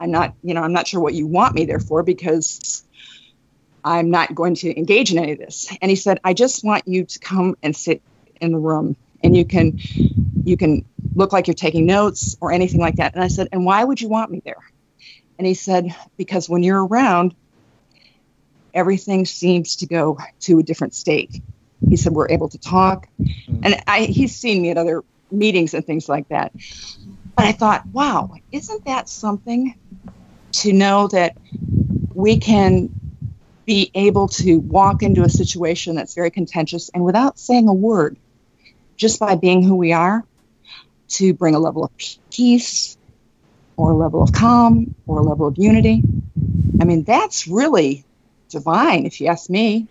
I'm not, you know, I'm not sure what you want me there for because I'm not going to engage in any of this. And he said, I just want you to come and sit in the room and you can you can look like you're taking notes or anything like that. And I said, And why would you want me there? And he said, Because when you're around, everything seems to go to a different state. He said, We're able to talk. Mm-hmm. And I, he's seen me at other meetings and things like that. But I thought, wow, isn't that something to know that we can be able to walk into a situation that's very contentious and without saying a word, just by being who we are, to bring a level of peace or a level of calm or a level of unity. I mean, that's really divine, if you ask me.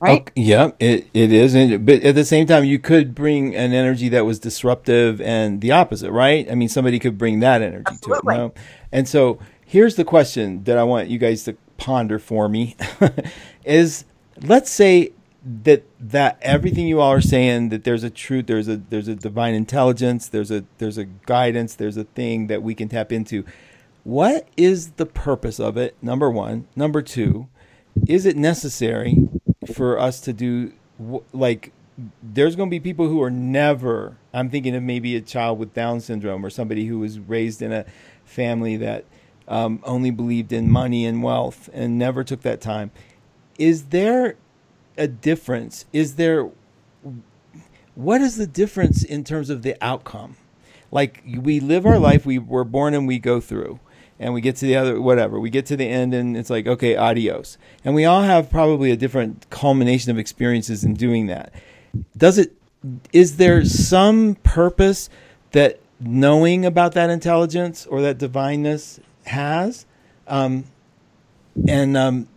Right? Okay, yeah, it, it is. And, but at the same time, you could bring an energy that was disruptive and the opposite, right? I mean, somebody could bring that energy Absolutely. to it. You know? And so here's the question that I want you guys to ponder for me is let's say that that everything you all are saying that there's a truth there's a there's a divine intelligence there's a there's a guidance there's a thing that we can tap into. What is the purpose of it? Number 1 number 2 is it necessary for us to do like there's going to be people who are never i'm thinking of maybe a child with down syndrome or somebody who was raised in a family that um, only believed in money and wealth and never took that time. Is there a difference? Is there what is the difference in terms of the outcome? Like we live our life, we were born and we go through, and we get to the other whatever. We get to the end and it's like okay, adios. And we all have probably a different culmination of experiences in doing that. Does it? Is there some purpose that knowing about that intelligence or that divineness has. Um, and um,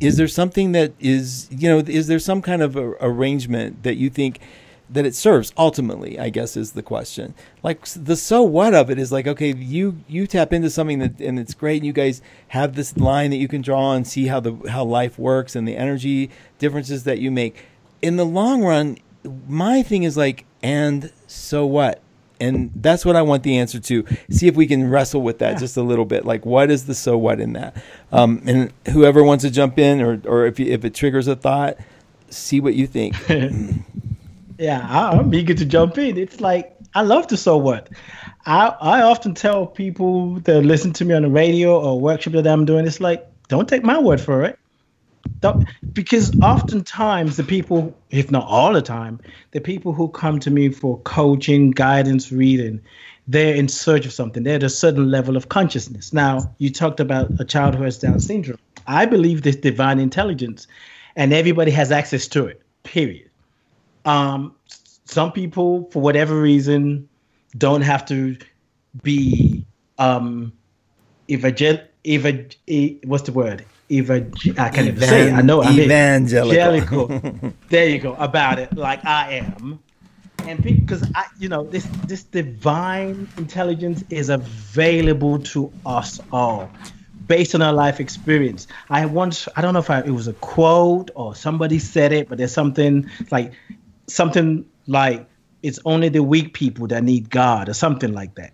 is there something that is, you know, is there some kind of arrangement that you think that it serves ultimately? I guess is the question. Like the so what of it is like, okay, you you tap into something that and it's great. And you guys have this line that you can draw and see how the how life works and the energy differences that you make. In the long run, my thing is like, and so what? And that's what I want the answer to. See if we can wrestle with that yeah. just a little bit. Like, what is the so what in that? Um, and whoever wants to jump in, or or if you, if it triggers a thought, see what you think. yeah, I'm eager to jump in. It's like I love the so what. I I often tell people that listen to me on the radio or workshop that I'm doing. It's like don't take my word for it because oftentimes the people, if not all the time, the people who come to me for coaching, guidance, reading, they're in search of something. They're at a certain level of consciousness. Now, you talked about a child who has Down syndrome. I believe this divine intelligence, and everybody has access to it. Period. Um, some people, for whatever reason, don't have to be um, evangel- evan- what's the word? Evan, I can't even say it. I know I evangelical. there you go. About it, like I am, and because I, you know, this this divine intelligence is available to us all, based on our life experience. I once, I don't know if I, it was a quote or somebody said it, but there's something like something like it's only the weak people that need God or something like that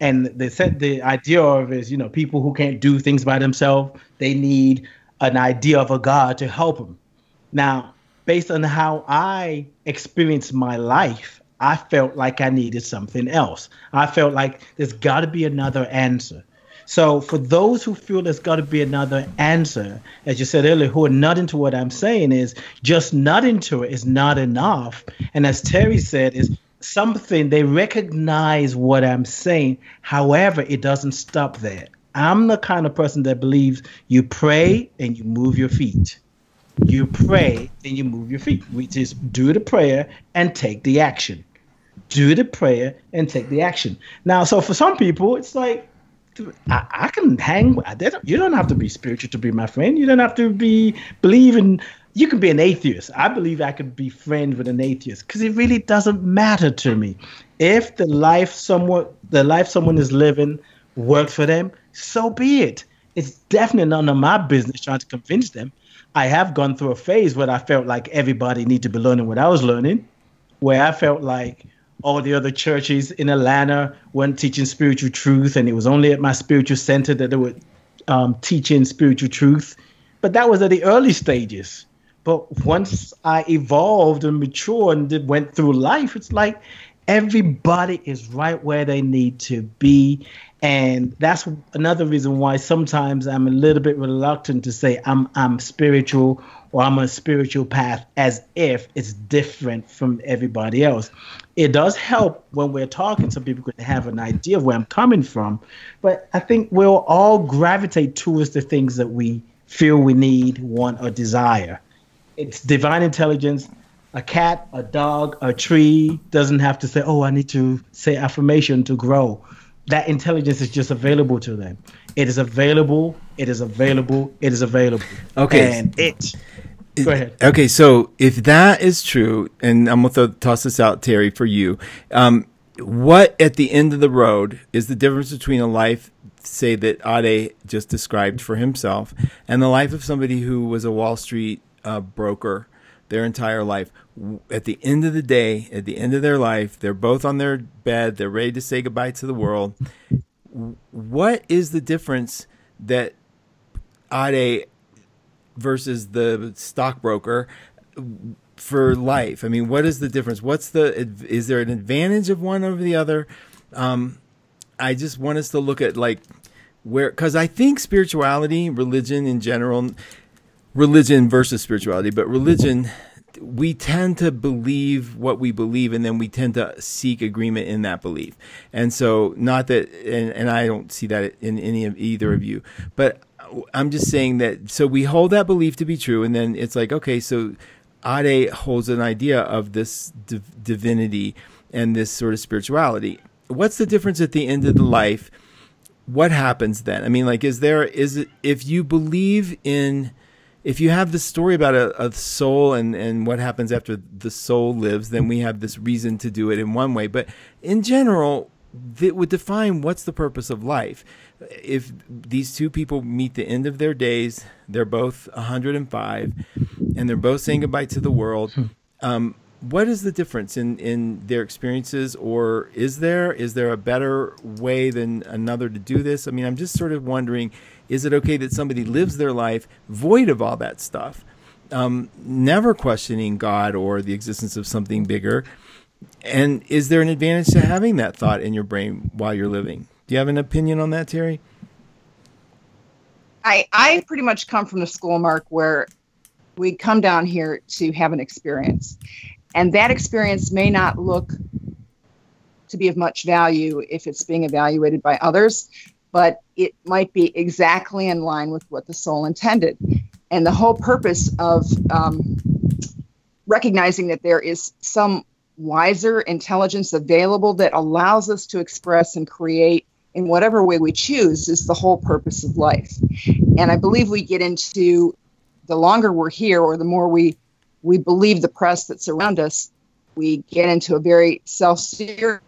and they said the idea of is you know people who can't do things by themselves they need an idea of a god to help them. Now based on how i experienced my life i felt like i needed something else. I felt like there's got to be another answer. So for those who feel there's got to be another answer as you said earlier who are not into what i'm saying is just not into it is not enough. And as terry said is something they recognize what I'm saying. However, it doesn't stop there. I'm the kind of person that believes you pray and you move your feet. You pray and you move your feet, which is do the prayer and take the action. Do the prayer and take the action. Now, so for some people, it's like I, I can hang. You don't have to be spiritual to be my friend. You don't have to be believe in you can be an atheist. I believe I could be friends with an atheist because it really doesn't matter to me. If the life someone the life someone is living works for them, so be it. It's definitely none of my business trying to convince them. I have gone through a phase where I felt like everybody needed to be learning what I was learning, where I felt like all the other churches in Atlanta weren't teaching spiritual truth, and it was only at my spiritual center that they were um, teaching spiritual truth. But that was at the early stages. But once I evolved and matured and went through life, it's like Everybody is right where they need to be. And that's another reason why sometimes I'm a little bit reluctant to say I'm I'm spiritual or I'm on a spiritual path as if it's different from everybody else. It does help when we're talking so people can have an idea of where I'm coming from. But I think we'll all gravitate towards the things that we feel we need, want, or desire. It's divine intelligence. A cat, a dog, a tree doesn't have to say, Oh, I need to say affirmation to grow. That intelligence is just available to them. It is available. It is available. It is available. Okay. And it Go ahead. Okay, so if that is true, and I'm going to toss this out, Terry, for you, um, what at the end of the road is the difference between a life, say, that Ade just described for himself, and the life of somebody who was a Wall Street uh, broker their entire life? At the end of the day, at the end of their life, they're both on their bed, they're ready to say goodbye to the world. What is the difference that Ade versus the stockbroker for life? I mean, what is the difference? What's the is there an advantage of one over the other? Um, I just want us to look at like where because I think spirituality, religion in general, religion versus spirituality, but religion we tend to believe what we believe and then we tend to seek agreement in that belief and so not that and, and i don't see that in any of either of you but I'm just saying that. So we hold that belief to be true, and then it's like, okay, so Ade holds an idea of this div- divinity and this sort of spirituality. What's the difference at the end of the life? What happens then? I mean, like, is there is it if you believe in if you have the story about a, a, soul and, and what happens after the soul lives, then we have this reason to do it in one way. But in general, that would define what's the purpose of life if these two people meet the end of their days, they're both 105, and they're both saying goodbye to the world. Hmm. Um, what is the difference in, in their experiences, or is there is there a better way than another to do this? I mean, I'm just sort of wondering: is it okay that somebody lives their life void of all that stuff, um, never questioning God or the existence of something bigger? And is there an advantage to having that thought in your brain while you're living? Do you have an opinion on that, Terry? I I pretty much come from the school, Mark, where we come down here to have an experience, and that experience may not look to be of much value if it's being evaluated by others, but it might be exactly in line with what the soul intended. And the whole purpose of um, recognizing that there is some wiser intelligence available that allows us to express and create in whatever way we choose is the whole purpose of life. And I believe we get into the longer we're here or the more we we believe the press that's around us, we get into a very self-serious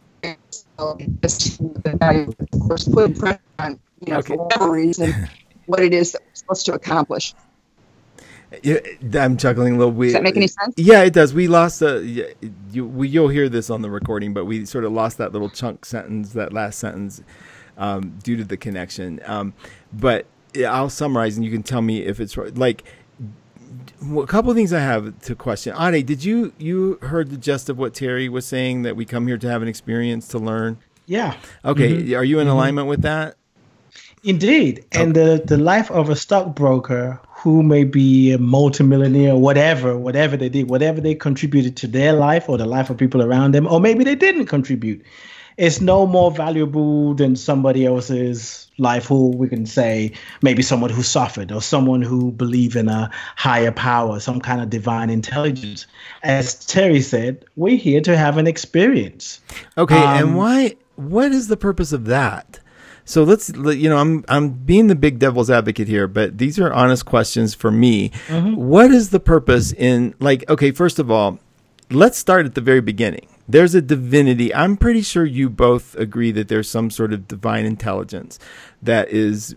of course putting pressure on, you know, okay. for whatever reason, what it is that we're supposed to accomplish. I'm chuckling a little. We, does that make any sense? Yeah, it does. We lost a. You, we, you'll hear this on the recording, but we sort of lost that little chunk sentence, that last sentence, um, due to the connection. Um, but I'll summarize, and you can tell me if it's right. Like a couple of things I have to question. Ade, did you you heard the gist of what Terry was saying that we come here to have an experience to learn? Yeah. Okay. Mm-hmm. Are you in mm-hmm. alignment with that? Indeed. Okay. And the the life of a stockbroker who may be a multimillionaire, whatever, whatever they did, whatever they contributed to their life or the life of people around them, or maybe they didn't contribute it's no more valuable than somebody else's life who we can say maybe someone who suffered or someone who believed in a higher power some kind of divine intelligence as terry said we're here to have an experience okay um, and why what is the purpose of that so let's you know I'm I'm being the big devil's advocate here, but these are honest questions for me. Mm-hmm. What is the purpose in like okay, first of all, let's start at the very beginning there's a divinity. I'm pretty sure you both agree that there's some sort of divine intelligence that is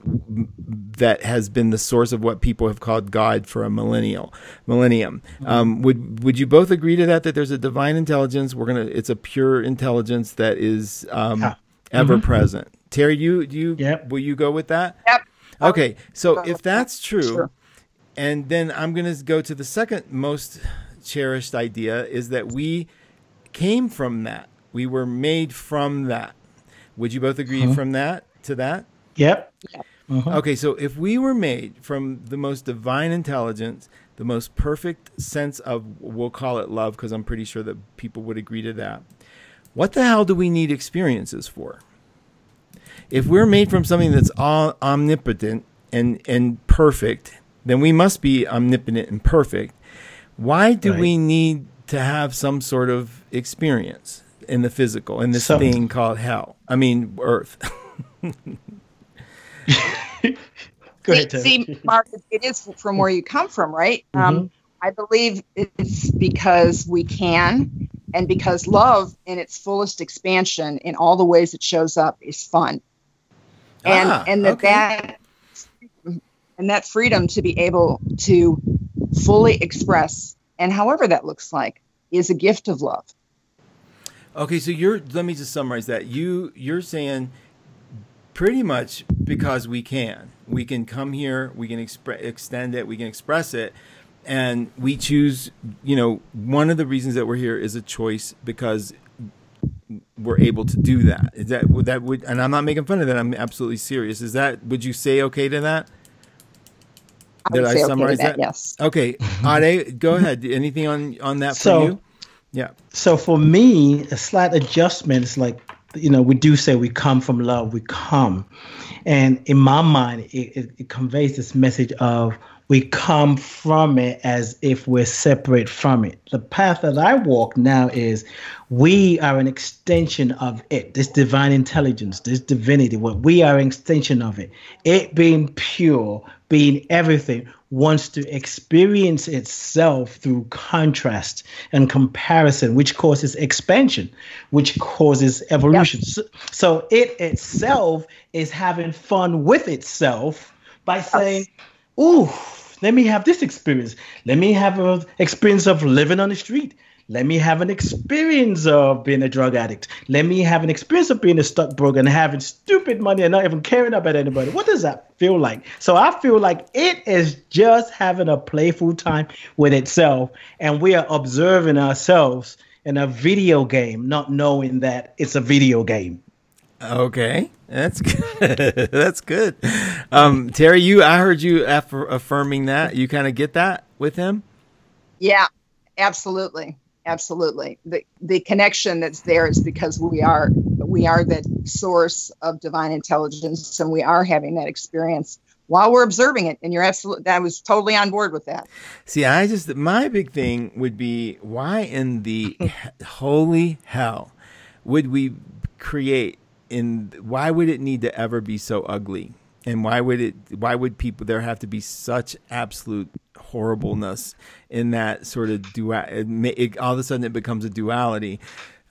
that has been the source of what people have called God for a millennial millennium. Mm-hmm. Um, would would you both agree to that? That there's a divine intelligence. We're gonna. It's a pure intelligence that is um, huh. ever mm-hmm. present. Terry, you you yep. will you go with that? Yep. Okay, so if that's true, sure. and then I'm going to go to the second most cherished idea is that we came from that. We were made from that. Would you both agree Uh-huh. from that to that? Yep. Uh-huh. Okay, so if we were made from the most divine intelligence, the most perfect sense of, we'll call it love, because I'm pretty sure that people would agree to that, what the hell do we need experiences for? If we're made from something that's all omnipotent and, and perfect, then we must be omnipotent and perfect. Why do Right. we need to have some sort of experience in the physical, in this So- thing called hell? I mean, earth. Go see, ahead, Terry. see, Mark, it is from where you come from, right? Um, Mhm. I believe it's because we can, and because love, in its fullest expansion, in all the ways it shows up, is fun, and Ah, and that okay. that and that freedom to be able to fully express, and however that looks like, is a gift of love. Okay, so you're let me just summarize that. You you're saying pretty much because we can. We can come here, we can expre- extend it, we can express it and we choose, you know, one of the reasons that we're here is a choice because we're able to do that. Is that would that would and I'm not making fun of that. I'm absolutely serious. Is that would you say okay to that? I Did would I say okay to summarize that? Yes. Okay. Ade, go ahead. Anything on on that for So- you? Yeah. So for me, a slight adjustment is like, you know, we do say we come from love, we come. And in my mind, it, it, it conveys this message of we come from it as if we're separate from it. The path that I walk now is we are an extension of it, this divine intelligence, this divinity, what we are an extension of it. It being pure, being everything, wants to experience itself through contrast and comparison, which causes expansion, which causes evolution. So, so it itself is having fun with itself by saying, Ooh, let me have this experience. Let me have an experience of living on the street. Let me have an experience of being a drug addict. Let me have an experience of being a stockbroker and having stupid money and not even caring about anybody. What does that feel like? So I feel like it is just having a playful time with itself, and we are observing ourselves in a video game, not knowing that it's a video game. Okay, that's good. that's good. Um, Terry, you I heard you aff- affirming that. You kind of get that with him. Yeah, absolutely, absolutely. The the connection that's there is because we are we are the source of divine intelligence, and we are having that experience while we're observing it. And you're absolutely, I was totally on board with that. See, I just my big thing would be why in the holy hell would we create in why would it need to ever be so ugly? And why would it why would people there have to be such absolute horribleness in that sort of dual it, it, all of a sudden it becomes a duality.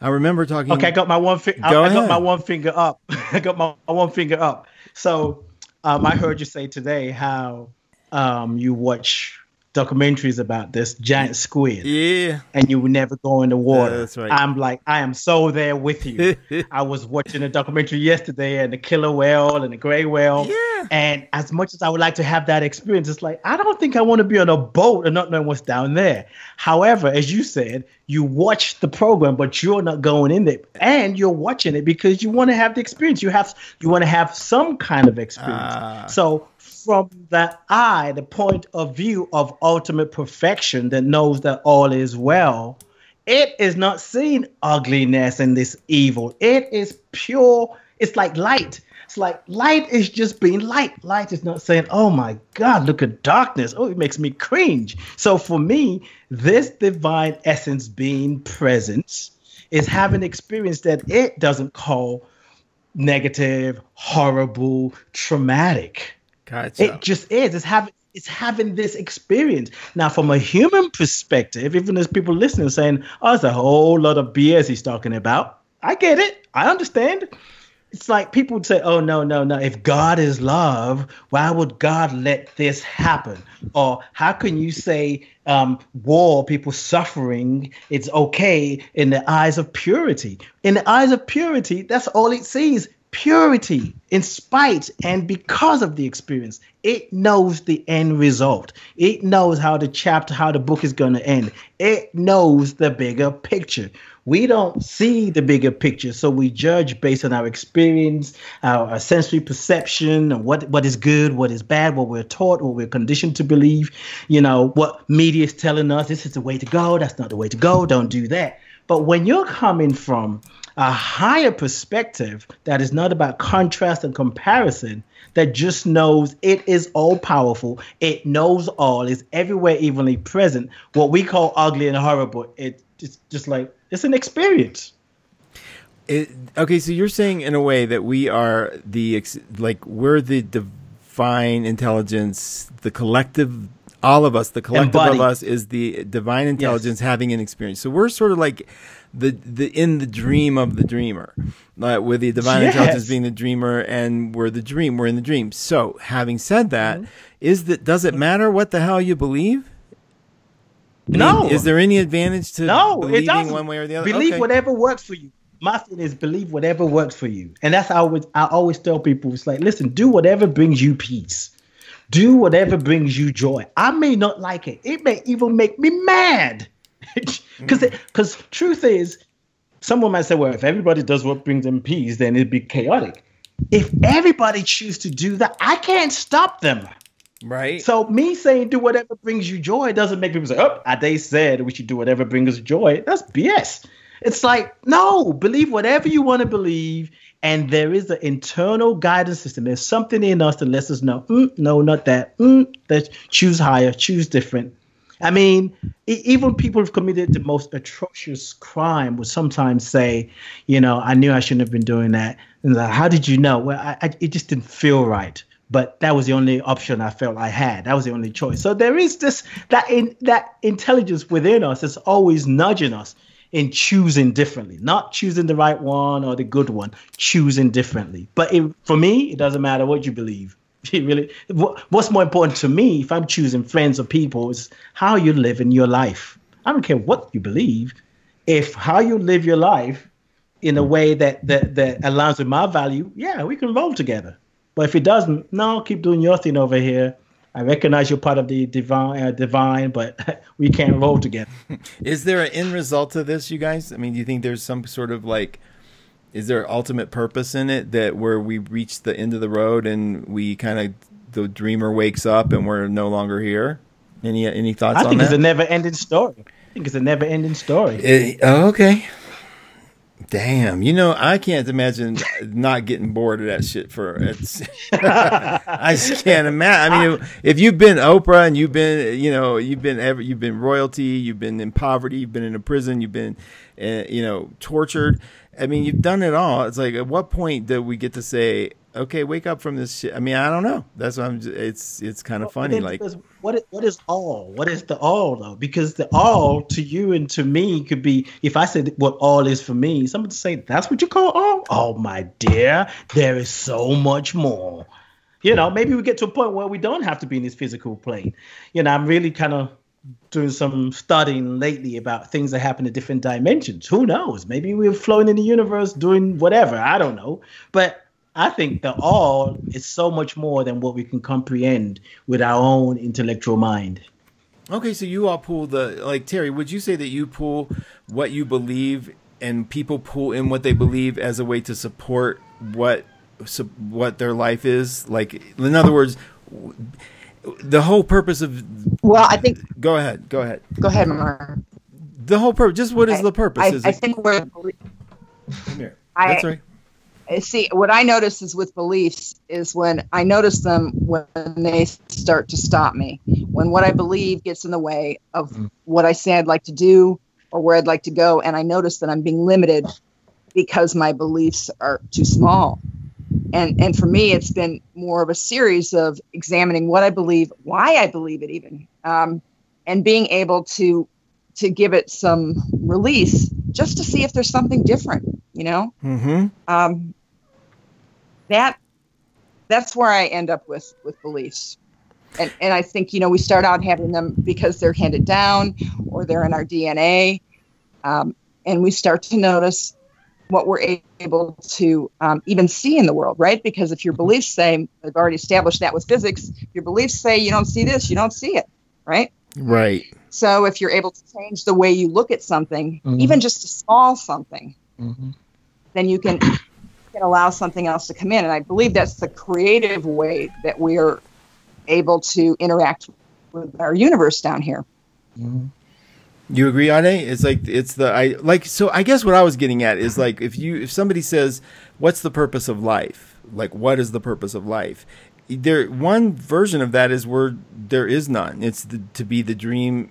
I remember talking Okay, I got my one. Fi- I, I got my one finger up. I got my, my one finger up. So, um, I heard you say today how um, you watch documentaries about this giant squid, Yeah. and you would never go in the water. that's right. I'm like, I am so there with you. I was watching a documentary yesterday, and the killer whale and the gray whale. Yeah. And as much as I would like to have that experience, it's like I don't think I want to be on a boat and not know what's down there. However, as you said, you watch the program, but you're not going in there, and you're watching it because you want to have the experience. You have you want to have some kind of experience. Ah. so from the eye, the point of view of ultimate perfection that knows that all is well, it is not seeing ugliness and this evil. It is pure. It's like light. It's like light is just being light. Light is not saying, oh my God, look at darkness. Oh, it makes me cringe. So for me, this divine essence being presence is having experience that it doesn't call negative, horrible, traumatic. Gotcha. It just is. It's having it's having this experience. Now, from a human perspective, even as people listening saying, "Oh, it's a whole lot of BS he's talking about." I get it. I understand. It's like people would say, "Oh no, no, no! If God is love, why would God let this happen?" Or how can you say um, war, people suffering, it's okay in the eyes of purity? In the eyes of purity, that's all it sees: purity, in spite and because of the experience. It knows the end result. It knows how the chapter, how the book is going to end. It knows the bigger picture. We don't see the bigger picture, so we judge based on our experience, our, our sensory perception, and what what is good, what is bad, what we're taught, what we're conditioned to believe. You know what media is telling us. This is the way to go. That's not the way to go. Don't do that. But when you're coming from a higher perspective that is not about contrast and comparison, that just knows it is all powerful, it knows all, is everywhere evenly present. What we call ugly and horrible, it, it's just like it's an experience. It, okay, so you're saying in a way that we are the like we're the divine intelligence, the collective all of us, the collective of us is the divine intelligence yes. having an experience. So we're sort of like the the in the dream of the dreamer, uh, with the divine yes. intelligence being the dreamer, and we're the dream. We're in the dream. So, having said that, mm-hmm. is that does it matter what the hell you believe? No. Is there any advantage to no, believing one way or the other? Believe okay. whatever works for you. My thing is believe whatever works for you, and that's how I, would, I always tell people. It's like, listen, do whatever brings you peace. Do whatever brings you joy. I may not like it. It may even make me mad. Because because truth is, someone might say, well, if everybody does what brings them peace, then it'd be chaotic. If everybody choose to do that, I can't stop them. Right. So me saying do whatever brings you joy doesn't make people say, oh, they said we should do whatever brings us joy. That's BS. It's like, no, believe whatever you want to believe. And there is an internal guidance system. There's something in us that lets us know, mm, no, not that. Mm, that choose higher, choose different. I mean, even people who've committed the most atrocious crime would sometimes say, you know, I knew I shouldn't have been doing that. And like, how did you know? Well, I, I, it just didn't feel right. But that was the only option I felt I had. That was the only choice. So there is this that in that intelligence within us that's always nudging us in choosing differently, not choosing the right one or the good one, choosing differently. But it, for me, it doesn't matter what you believe. It really, what's more important to me if I'm choosing friends or people is how you live in your life. I don't care what you believe. If how you live your life in a mm. way that that that aligns with my value, yeah, we can roll together. But if it doesn't, no, keep doing your thing over here. I recognize you're part of the divine, uh, divine, but we can't roll together. Is there an end result to this, you guys? I mean, do you think there's some sort of like is there ultimate purpose in it that where we reach the end of the road and we kind of the dreamer wakes up and we're no longer here? Any any thoughts? On that? I think it's a never ending story. I think it's a never ending story. It, oh, okay. Damn, you know I can't imagine not getting bored of that shit for it's. I just can't imagine. I mean, if you've been Oprah and you've been, you know, you've been ever, you've been royalty, you've been in poverty, you've been in a prison, you've been, uh, you know, tortured. I mean, you've done it all. It's like, at what point do we get to say, okay, wake up from this shit? I mean, I don't know. That's what I'm. Just, it's it's kind of funny. Like, what is, what is all? What is the all though? Because the all to you and to me could be. If I said what all is for me, someone would say that's what you call all. Oh my dear, there is so much more. You know, maybe we get to a point where we don't have to be in this physical plane. You know, I'm really kind of doing some studying lately about things that happen in different dimensions. Who knows? Maybe we're flowing in the universe doing whatever. I don't know. But I think the all is so much more than what we can comprehend with our own intellectual mind. Okay, so you all pull the like Terry, would you say that you pull what you believe and people pull in what they believe as a way to support what what their life is? Like in other words, the whole purpose of well i think go ahead go ahead go ahead Mark. the whole purpose just what is I, the purpose I, is I think we're Come here. I, That's right see what i notice is with beliefs is when i notice them when they start to stop me when what i believe gets in the way of mm. what i say i'd like to do or where i'd like to go and i notice that i'm being limited because my beliefs are too small and and for me it's been more of a series of examining what i believe why i believe it even um, and being able to to give it some release just to see if there's something different you know mm-hmm. um, that that's where i end up with with beliefs and and i think you know we start out having them because they're handed down or they're in our dna um, and we start to notice what we're able to um, even see in the world, right? Because if your beliefs say, I've already established that with physics, your beliefs say you don't see this, you don't see it, right? Right. So if you're able to change the way you look at something, mm-hmm. even just a small something, mm-hmm. then you can can allow something else to come in. And I believe that's the creative way that we're able to interact with our universe down here. Mm-hmm. You agree, Ade? It's like it's the I like so. I guess what I was getting at is like if you if somebody says, "What's the purpose of life?" Like, what is the purpose of life? There, one version of that is where there is none. It's the, to be the dream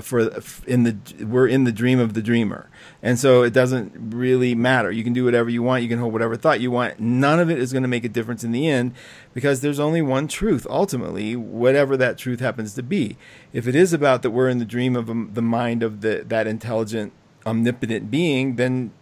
for in the we're in the dream of the dreamer, and so it doesn't really matter. You can do whatever you want. You can hold whatever thought you want. None of it is going to make a difference in the end, because there's only one truth. Ultimately, whatever that truth happens to be. If it is about that we're in the dream of um, the mind of the that intelligent, omnipotent being, then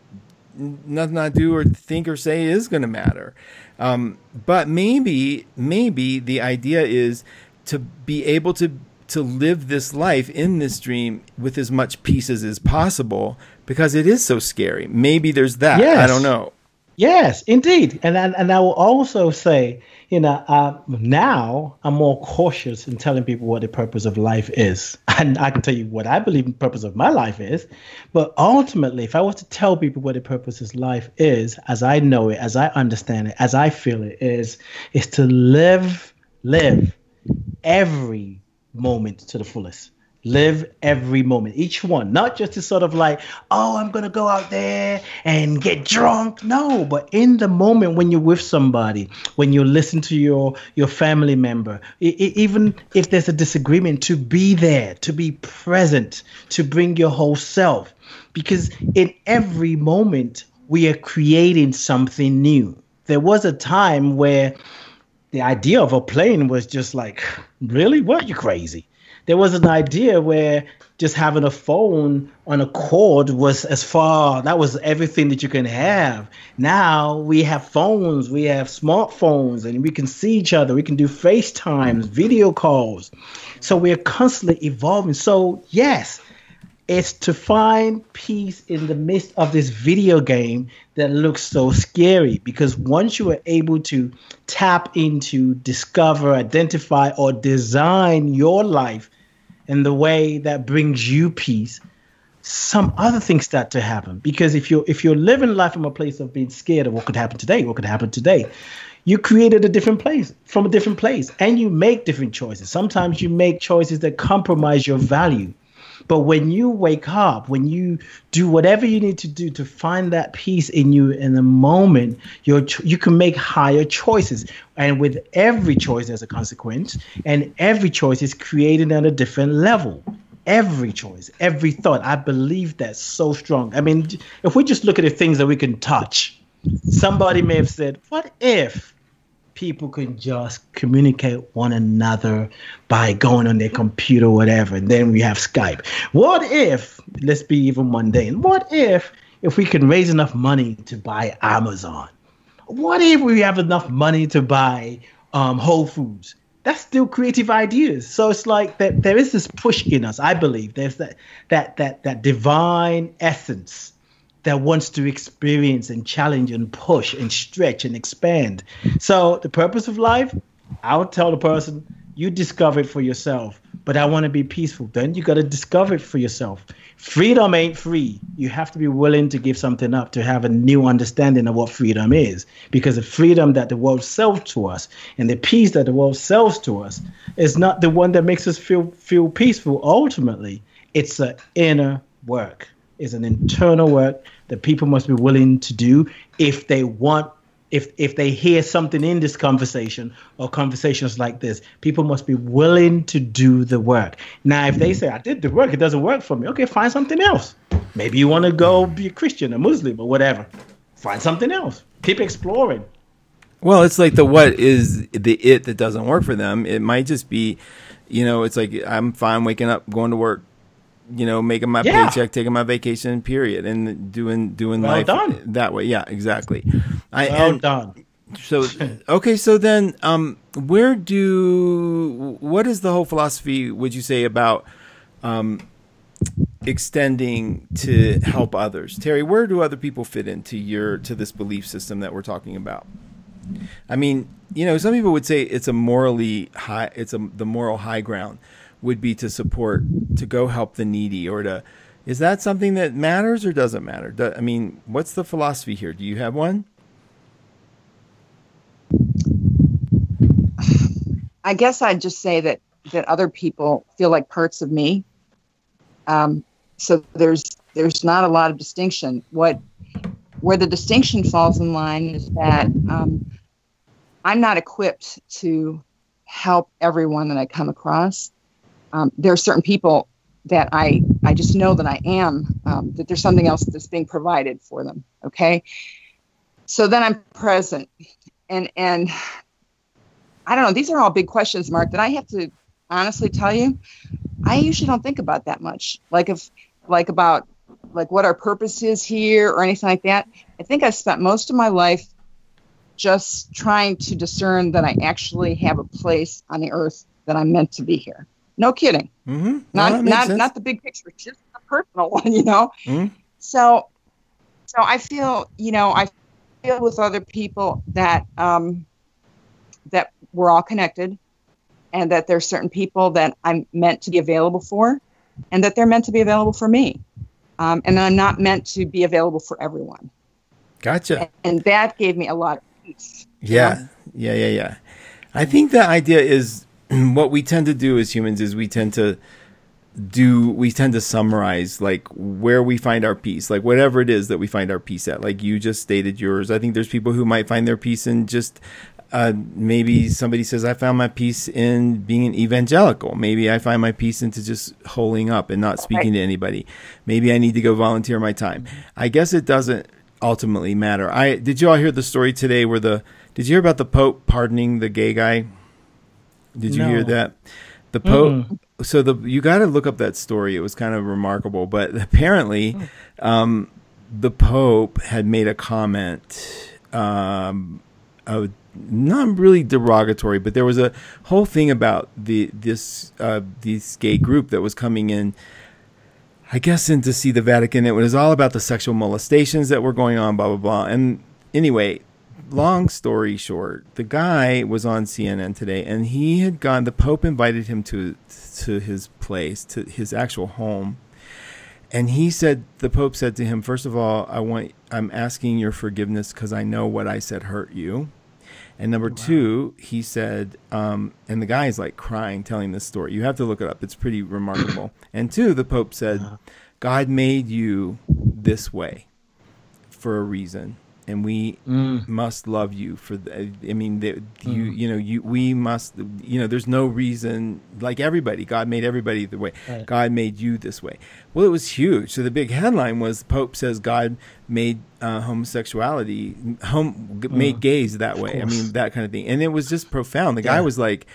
nothing I do or think or say is going to matter. Um, but maybe, maybe the idea is to be able to to live this life in this dream with as much peace as is possible because it is so scary. Maybe there's that. Yes. I don't know. Yes, indeed. And and, and I will also say, you know, uh, now I'm more cautious in telling people what the purpose of life is. And I can tell you what I believe the purpose of my life is. But ultimately, if I was to tell people what the purpose of life is, as I know it, as I understand it, as I feel it, is is to live, live every moment to the fullest. Live every moment, each one, not just to sort of like, oh, I'm gonna go out there and get drunk. No, but in the moment when you're with somebody, when you listen to your your family member, it, it, even if there's a disagreement, to be there, to be present, to bring your whole self, because in every moment we are creating something new. There was a time where the idea of a plane was just like, really? What? You crazy? there was an idea where just having a phone on a cord was as far that was everything that you can have now we have phones we have smartphones and we can see each other we can do facetimes video calls so we're constantly evolving so yes it's to find peace in the midst of this video game that looks so scary because once you are able to tap into discover identify or design your life in the way that brings you peace, some other things start to happen. Because if you're if you're living life from a place of being scared of what could happen today, what could happen today, you created a different place from a different place, and you make different choices. Sometimes you make choices that compromise your value. But when you wake up, when you do whatever you need to do to find that peace in you in the moment, you you can make higher choices. And with every choice, there's a consequence, and every choice is created at a different level. Every choice, every thought. I believe that's so strong. I mean, if we just look at the things that we can touch, somebody may have said, What if? People can just communicate one another by going on their computer whatever and then we have skype. What if let's be even mundane what if if we can raise enough money to buy amazon? What if we have enough money to buy um, whole foods? That's still creative ideas. So it's like that there is this push in us i believe. There's that that that that divine essence that wants to experience and challenge and push and stretch and expand. So the purpose of life, I would tell the person, you discover it for yourself. But I want to be peaceful. Then you got to discover it for yourself. Freedom ain't free. You have to be willing to give something up to have a new understanding of what freedom is. Because the freedom that the world sells to us and the peace that the world sells to us is not the one that makes us feel feel peaceful. Ultimately, it's an inner work. It's an internal work that people must be willing to do if they want if if they hear something in this conversation or conversations like this. People must be willing to do the work. Now if they say i did the work it doesn't work for me okay find something else. Maybe you want to go be a christian a muslim or whatever. Find something else. Keep exploring. Well it's like the what is the it that doesn't work for them. It might just be you know it's like i'm fine waking up going to work you know, making my yeah. paycheck, taking my vacation, period, and doing doing well life done. that way. Yeah, exactly. I well and, done. So okay, so then, um, where do what is the whole philosophy? Would you say about, um, extending to help others. Terry, where do other people fit into your to this belief system that we're talking about? I mean, you know, some people would say it's a morally high it's a the moral high ground would be to support to go help the needy or to is that something that matters or doesn't matter? Do, I mean, what's the philosophy here? Do you have one? I guess I'd just say that that other people feel like parts of me. Um, so there's there's not a lot of distinction. What where the distinction falls in line is that um, I'm not equipped to help everyone that I come across. Um, there are certain people that I I just know that I am um, that there's something else that's being provided for them. Okay, so then I'm present, and and I don't know. These are all big questions, Mark, that I have to honestly tell you. I usually don't think about that much. Like if like about like what our purpose is here or anything like that. I think I spent most of my life just trying to discern that I actually have a place on the earth that I'm meant to be here. No kidding. Mm-hmm. Not not not the big picture, just the personal one, you know. Mm-hmm. So so I feel, you know, I feel with other people that um that we're all connected and that there's certain people that I'm meant to be available for and that they're meant to be available for me. Um, and I'm not meant to be available for everyone. Gotcha. And, and that gave me a lot of peace. Yeah. Know? Yeah. Yeah. Yeah. I think the idea is what we tend to do as humans is we tend to do we tend to summarize like where we find our peace like whatever it is that we find our peace at like you just stated yours i think there's people who might find their peace in just uh, maybe somebody says I found my peace in being an evangelical. Maybe I find my peace into just holding up and not speaking to anybody. Maybe I need to go volunteer my time. I guess it doesn't ultimately matter. I did you all hear the story today where the did you hear about the Pope pardoning the gay guy? Did you no. hear that? The Pope. mm So the you got to look up that story. It was kind of remarkable, but apparently, oh. um, the Pope had made a comment. Um, of not really derogatory, but there was a whole thing about the this uh, this gay group that was coming in. I guess in to see the Vatican. It was all about the sexual molestations that were going on, blah blah blah. And anyway, long story short, the guy was on CNN today, and he had gone. The Pope invited him to to his place, to his actual home, and he said the Pope said to him, first of all, I want I'm asking your forgiveness because I know what I said hurt you. And number wow. two, he said, um, and the guy is like crying, telling this story. You have to look it up; it's pretty remarkable. and two, the Pope said, uh-huh. God made you this way for a reason and we mm. must love you for the, I mean the, you mm. you know you we must you know there's no reason like everybody God made everybody the way right. God made you this way well it was huge so the big headline was Pope says God made uh, homosexuality home made mm. gays that way I mean that kind of thing and it was just profound the guy was like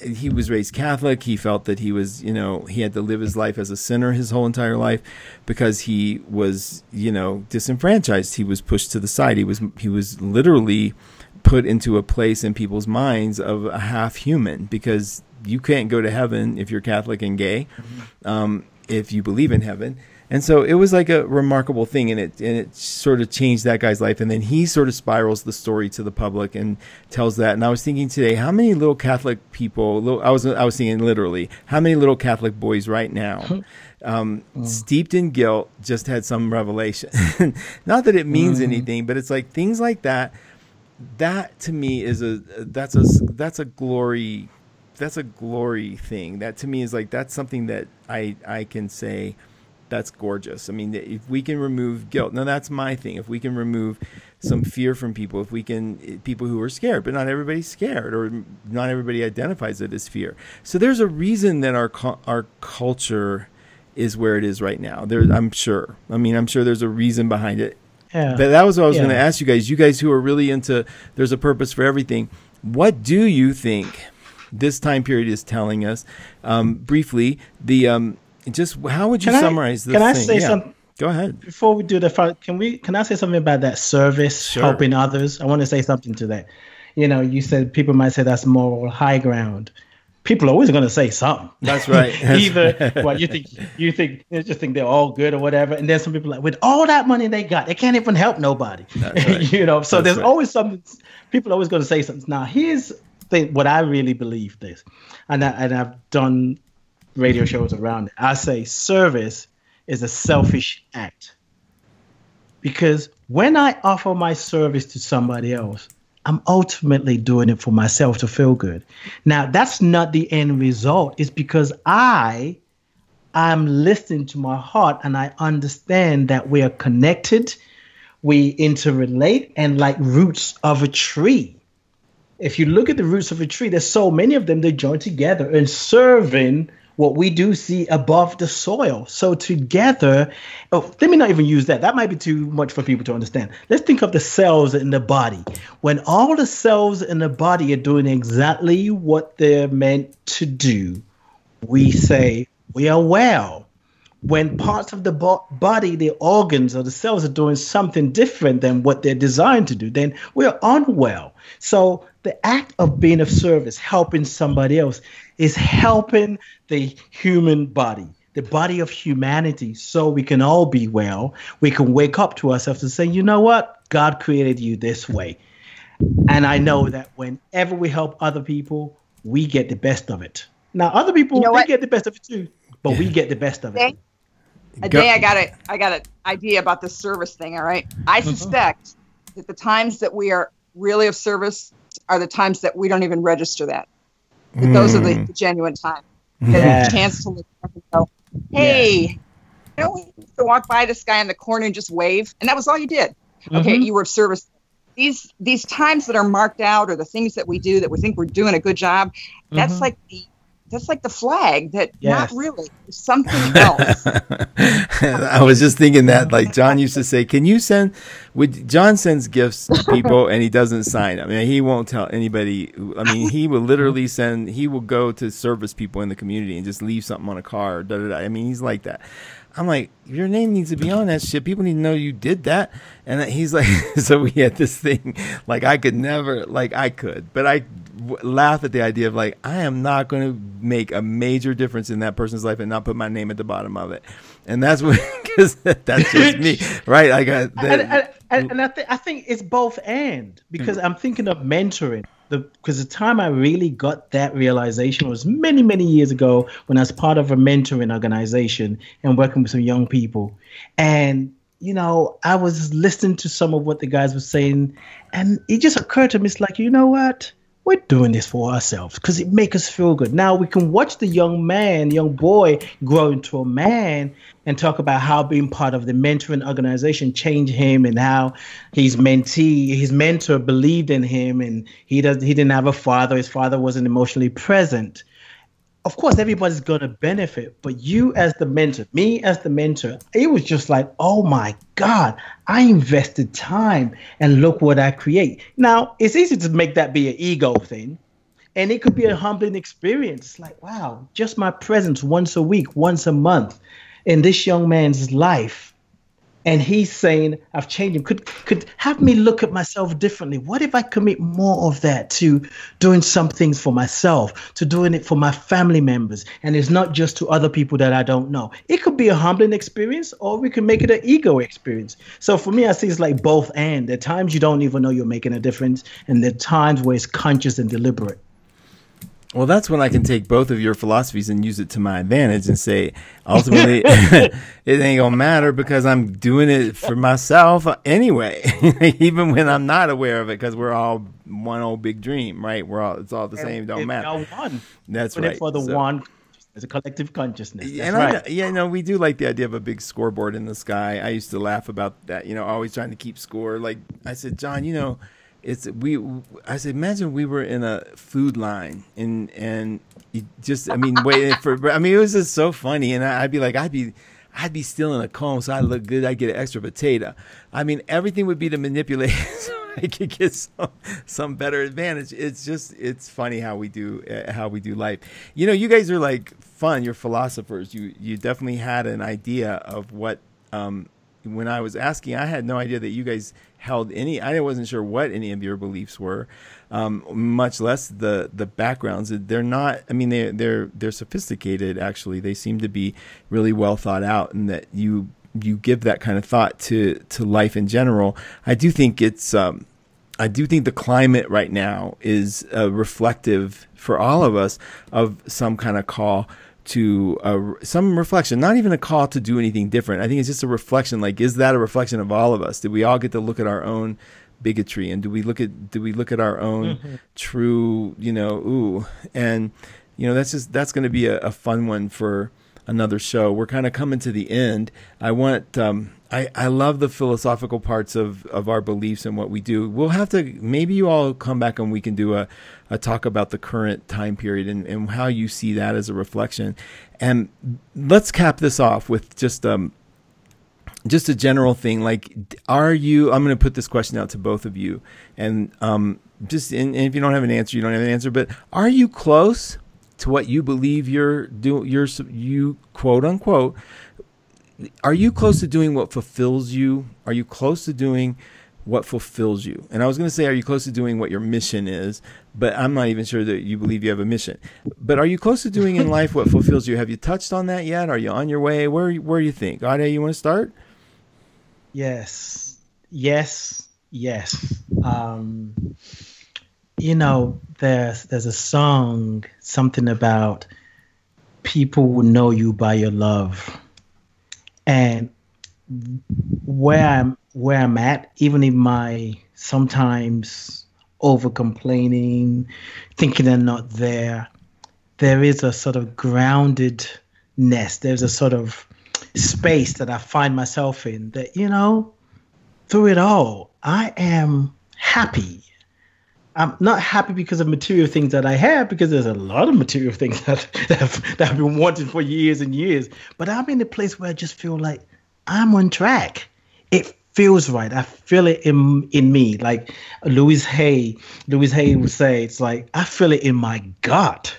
he was raised Catholic. He felt that he was, you know, he had to live his life as a sinner his whole entire life because he was, you know, disenfranchised. He was pushed to the side. He was he was literally put into a place in people's minds of a half human because you can't go to heaven if you're Catholic and gay, mm-hmm. um, if you believe in heaven. And so it was like a remarkable thing, and it and it sort of changed that guy's life. And then he sort of spirals the story to the public and tells that. And I was thinking today, how many little Catholic people? Little, I was I was thinking literally, how many little Catholic boys right now, um, mm. steeped in guilt, just had some revelation. Not that it means mm. anything, but it's like things like that. That to me is a that's a that's a glory that's a glory thing. That to me is like that's something that I I can say that's gorgeous. I mean, if we can remove guilt, now that's my thing. If we can remove some fear from people, if we can, people who are scared, but not everybody's scared, or not everybody identifies it as fear. So there's a reason that our our culture is where it is right now. There, I'm sure. I mean, I'm sure there's a reason behind it. Yeah. But that was what I was yeah. going to ask you guys. You guys who are really into there's a purpose for everything. What do you think this time period is telling us? Um, briefly, the um, just how would you can summarize I, this? Can I say yeah. something? Go ahead. Before we do the can we can I say something about that service sure. helping others? I want to say something to that. You know, you said people might say that's moral high ground. people are always going to say something. That's right. That's Either right. well, you think you think you just think they're all good or whatever, and then some people like with all that money they got, they can't even help nobody. Right. you know, so That's there's right. always something. People are always going to say something. Now, here's the, what I really believe this, and I, and I've done radio shows around it. I say service is a selfish act because when I offer my service to somebody else, I'm ultimately doing it for myself to feel good. Now, that's not the end result. It's because I I'm listening to my heart and I understand that we are connected, we interrelate, and like roots of a tree. If you look at the roots of a tree, there's so many of them, they join together and serving what we do see above the soil. So together, oh, let me not even use that. That might be too much for people to understand. Let's think of the cells in the body. When all the cells in the body are doing exactly what they're meant to do, we say we are well. When parts of the bo- body, the organs or the cells are doing something different than what they're designed to do, then we're unwell. So the act of being of service, helping somebody else, is helping the human body, the body of humanity, so we can all be well. We can wake up to ourselves and say, you know what? God created you this way. And I know that whenever we help other people, we get the best of it. Now, other people You know they what? get the best of it too, but we get the best of it. Okay. A Go- day I got a I got an idea about the service thing. All right, I Mm-hmm. suspect that the times that we are really of service are the times that we don't even register that. That those are the, Mm. the genuine times. Yeah. a chance to look up and go, hey, you know, we used to walk by this guy in the corner and just wave, and that was all you did. Okay, Mhm. you were of service. These these times that are marked out, or the things that we do that we think we're doing a good job, that's Mhm. like the that's like the flag that Yes. not really something else. I was just thinking that, like John used to say, "Can you send?" Would John sends gifts to people and he doesn't sign? I mean, he won't tell anybody. I mean, he will literally send. He will go to service people in the community and just leave something on a car. Da, da, da. I mean, he's like that. I'm like, your name needs to be on that shit. People need to know you did that. And he's like, so we had this thing. Like I could never, like I could, but I w- laugh at the idea of like I am not going to make a major difference in that person's life and not put my name at the bottom of it. And that's what because that's just me, right? I got and, and, and, and I, th- I think it's both and because I'm thinking of mentoring. The because the time I really got that realization was many many years ago when I was part of a mentoring organization and working with some young people, and you know I was listening to some of what the guys were saying, and it just occurred to me it's like you know what we're doing this for ourselves because it makes us feel good. Now we can watch the young man, young boy grow into a man and talk about how being part of the mentoring organization changed him and how his mentee, his mentor believed in him and he does he didn't have a father, his father wasn't emotionally present. Of course, everybody's gonna benefit, but you as the mentor, me as the mentor, it was just like, oh my God, I invested time and look what I create. Now, it's easy to make that be an ego thing. And it could be a humbling experience. Like, wow, just my presence once a week, once a month in this young man's life. And he's saying, I've changed him. Could could have me look at myself differently. What if I commit more of that to doing some things for myself, to doing it for my family members? And it's not just to other people that I don't know. It could be a humbling experience, or we can make it an ego experience. So for me, I see it's like both and. Are times you don't even know you're making a difference, and there are times where it's conscious and deliberate. Well, that's when I can take both of your philosophies and use it to my advantage and say, ultimately, it ain't gonna matter because I'm doing it for myself anyway, even when I'm not aware of it, because we're all one old big dream, right? We're all it's all the same, don't It's matter. all one. That's it right. for the So- one, as a collective consciousness. That's and right. Yeah, no, we do like the idea of a big scoreboard in the sky. I used to laugh about that, you know, always trying to keep score. Like I said, John, you know, it's we. I said, imagine we were in a food line and and just, I mean, waiting for. I mean, it was just so funny, and I, I'd be like, I'd be. I'd be stealing a comb so I look good. I'd get an extra potato. I mean, everything would be to manipulate so I could get some some better advantage. It's just it's funny how we do uh, how we do life. You know, you guys are like fun. You're philosophers. You you definitely had an idea of what um, when I was asking, I had no idea that you guys held any. I wasn't sure what any of your beliefs were, um, much less the the backgrounds. They're not. I mean, they they're they're sophisticated. Actually, they seem to be really well thought out, and that you you give that kind of thought to to life in general. I do think it's. Um, I do think the climate right now is uh, reflective for all of us of some kind of call to uh, some reflection, not even a call to do anything different. I think it's just a reflection. Like, is that a reflection of all of us? Did we all get to look at our own bigotry, and do we look at do we look at our own mm-hmm. true, you know, ooh, and you know that's just that's going to be a, a, fun one for another show. We're kind of coming to the end. I want um, I, I love the philosophical parts of, of our beliefs and what we do. We'll have to maybe you all come back and we can do a, a talk about the current time period and, and how you see that as a reflection. And let's cap this off with just um just a general thing. Like, are you? I'm going to put this question out to both of you, and um, just and, and if you don't have an answer, you don't have an answer. But are you close to what you believe you're doing? You're you quote unquote are you close to doing what fulfills you? Are you close to doing what fulfills you? And I was going to say, are you close to doing what your mission is? But I'm not even sure that you believe you have a mission. But are you close to doing in life what fulfills you? Have you touched on that yet? Are you on your way? Where Where do you think? Ade, you want to start? Yes, yes, yes. Um, you know, there's there's a song, something about people will know you by your love and where I'm where I'm at, even in my sometimes over complaining, thinking they're not there, there is a sort of groundedness. There's a sort of space that I find myself in that, you know, through it all, I am happy. I'm not happy because of material things that I have, because there's a lot of material things that, that, have, that I've been wanting for years and years. But I'm in a place where I just feel like I'm on track. It feels right. I feel it in in me. Like Louise Hay, Louise Hay would say, it's like I feel it in my gut.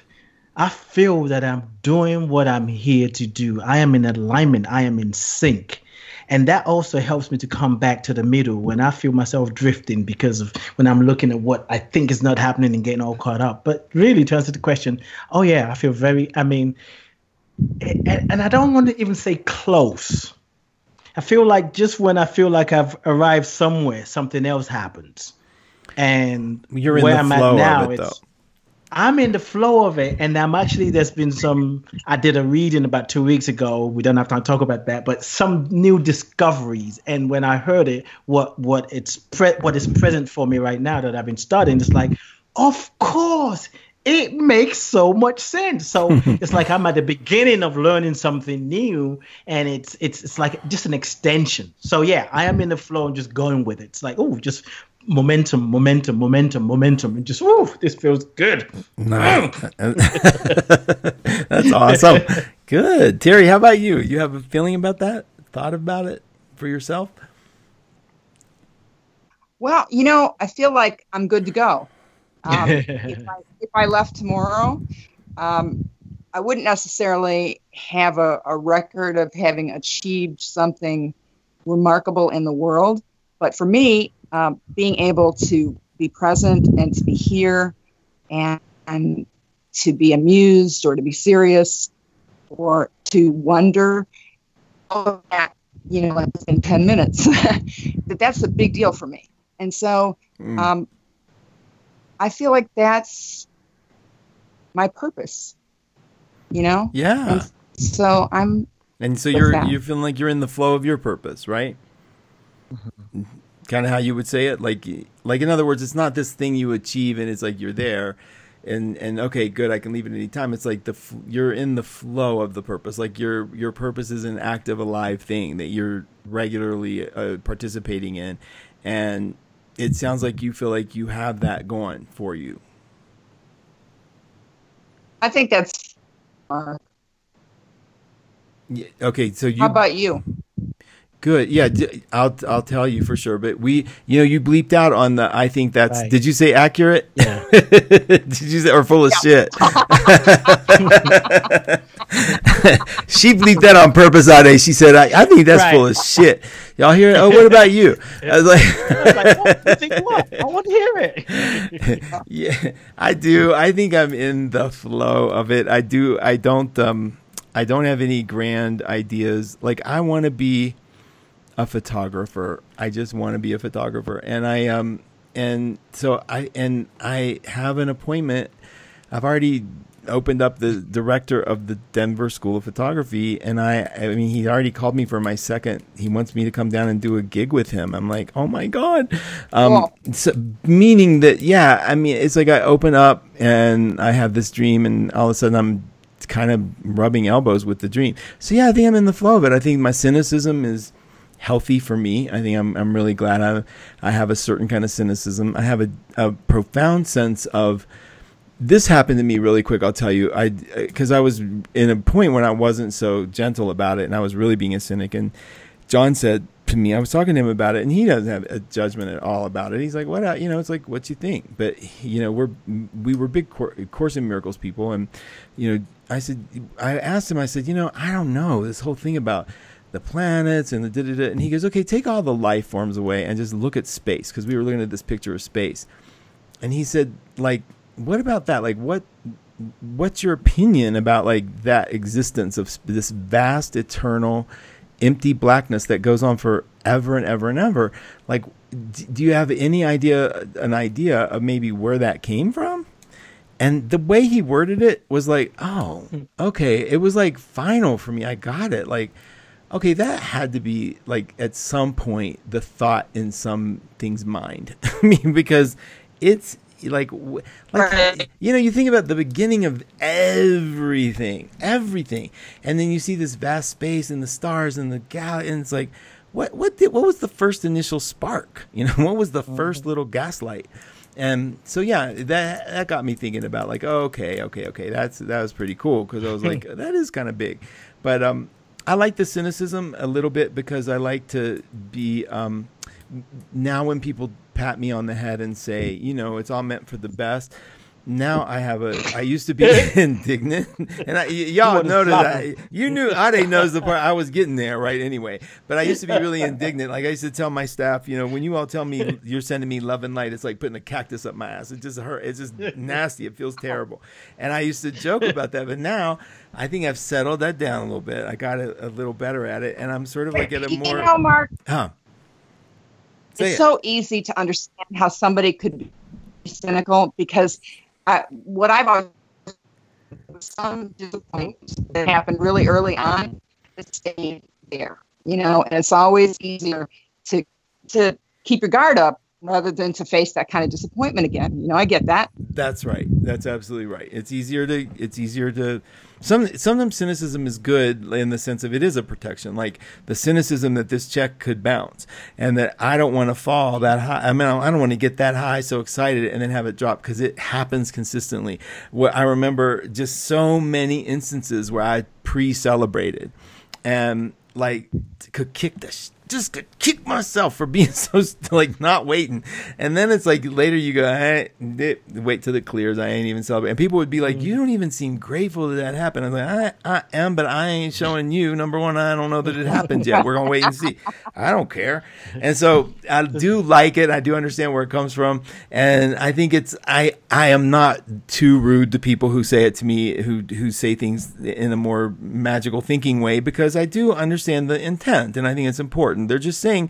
I feel that I'm doing what I'm here to do. I am in alignment. I am in sync and that also helps me to come back to the middle when I feel myself drifting because of when I'm looking at what I think is not happening and getting all caught up. But really, to answer the question, oh yeah, I feel very. I mean, and, I don't want to even say close. I feel like just when I feel like I've arrived somewhere, something else happens. And you're in where the I'm flow at now, of it, though. I'm in the flow of it, and I'm actually there's been some. I did a reading about two weeks ago. We don't have time to talk about that, but some new discoveries. And when I heard it, what what it's pre- what is present for me right now that I've been studying, it's like, of course, it makes so much sense. So it's like I'm at the beginning of learning something new, and it's it's it's like just an extension. So yeah, I am in the flow and just going with it. It's like oh, just momentum, momentum, momentum, momentum, and just woo, this feels good. Nice. That's awesome. Good, Terry. How about you? You have a feeling about that? Thought about it for yourself? Well, you know, I feel like I'm good to go. Um, if, I, if, I, left tomorrow, um, I wouldn't necessarily have a, a record of having achieved something remarkable in the world. But for me, um, being able to be present and to be here and, and to be amused or to be serious or to wonder all that you know in 10 minutes that that's a big deal for me. And so mm. um, i feel like that's my purpose you know? Yeah. And so i'm and so you're that. you're feeling like you're in the flow of your purpose right? Mm-hmm kind of how you would say it? Like like in other words it's not this thing you achieve and it's like you're there and and okay good i can leave it any time. It's like the you're in the flow of the purpose. Like your your purpose is an active alive thing that you're regularly uh, participating in. And it sounds like you feel like you have that going for you. I think that's uh, yeah, okay so you how about you Good. Yeah, I'll I'll tell you for sure. But we, you know, you bleeped out on the. I think that's. Right. Did you say accurate? Yeah. did you say or full of yeah. shit? she bleeped that on purpose, Ade. She said, "I, I think that's right. full of shit." Y'all hear it? Oh, what about you? I was like, I was like, what? What? I want to hear it. yeah, I do. I think I'm in the flow of it. I do. I don't. Um, I don't have any grand ideas. Like I want to be a photographer. I just want to be a photographer, and I um, and so I and I have an appointment. I've already opened up the director of the Denver School of Photography, and I, I mean, he already called me for my second. He wants me to come down and do a gig with him. I'm like, oh my god, um, so, meaning that, yeah, I mean, it's like I open up and I have this dream, and all of a sudden I'm kind of rubbing elbows with the dream. So yeah, I think I'm in the flow of it. I think my cynicism is healthy for me. I think I'm I'm really glad I I have a certain kind of cynicism. I have a, a profound sense of this happened to me really quick. I'll tell you, I because I was in a point when I wasn't so gentle about it, and I was really being a cynic. And John said to me, I was talking to him about it, and he doesn't have a judgment at all about it. He's like, "What? uh, You know, it's like what you think." But you know, we're we were big Cour- Course in Miracles people, and you know, I said, I asked him, I said, you know, I don't know this whole thing about the planets and the da da da. And he goes, okay, take all the life forms away and just look at space because we were looking at this picture of space. And he said, like, what about that? Like, what? What's your opinion about like that existence of s- this vast, eternal, empty blackness that goes on forever and ever and ever? Like, d- do you have any idea, an idea of maybe where that came from? And the way he worded it was like, oh, okay. It was like final for me. I got it. Like, okay, that had to be like at some point the thought in some thing's mind. I mean, because it's like, like Right. you know, you think about the beginning of everything, everything, and then you see this vast space and the stars and the gal, and it's like, what, what did, what was the first initial spark? You know, what was the first little gaslight? And so yeah, that that got me thinking about like, oh, okay, okay, okay, that's that was pretty cool because I was like, that is kind of big, but um, I like the cynicism a little bit because I like to be um, now when people pat me on the head and say, you know, it's all meant for the best. Now I have a. I used to be indignant, and I, y- y'all wanna noticed. slap I, you knew Ade knows the part. I was getting there right anyway. But I used to be really indignant. Like I used to tell my staff, you know, when you all tell me you're sending me love and light, it's like putting a cactus up my ass. It just hurt. It's just nasty. It feels terrible. And I used to joke about that. But now I think I've settled that down a little bit. I got a, a little better at it, and I'm sort of like at a You more. know, Mark, Huh. Say it's it. so easy to understand how somebody could be cynical because I, what I've always some disappointments that happened really early on stayed there, you know, and it's always easier to to keep your guard up rather than to face that kind of disappointment again. You know, I get that. That's right. That's absolutely right. It's easier to. It's easier to. Some sometimes cynicism is good in the sense of it is a protection, like the cynicism that this check could bounce, and that I don't want to fall that high. I mean, I don't want to get that high, so excited, and then have it drop because it happens consistently. What I remember just so many instances where I pre-celebrated, and like could kick the sh- just could kick myself for being so like not waiting. And then it's like later you go hey, wait till it clears. I ain't even celebrating and people would be like mm. you don't even seem grateful that that happened. I'm like I, I am but i ain't showing you. Number one i don't know that it happened yet. We're gonna wait and see. I don't care. And so i do like it. I do understand where it comes from. And i think it's i i am not too rude to people who say it to me who who say things in a more magical thinking way because i do understand the intent and i think it's important they're just saying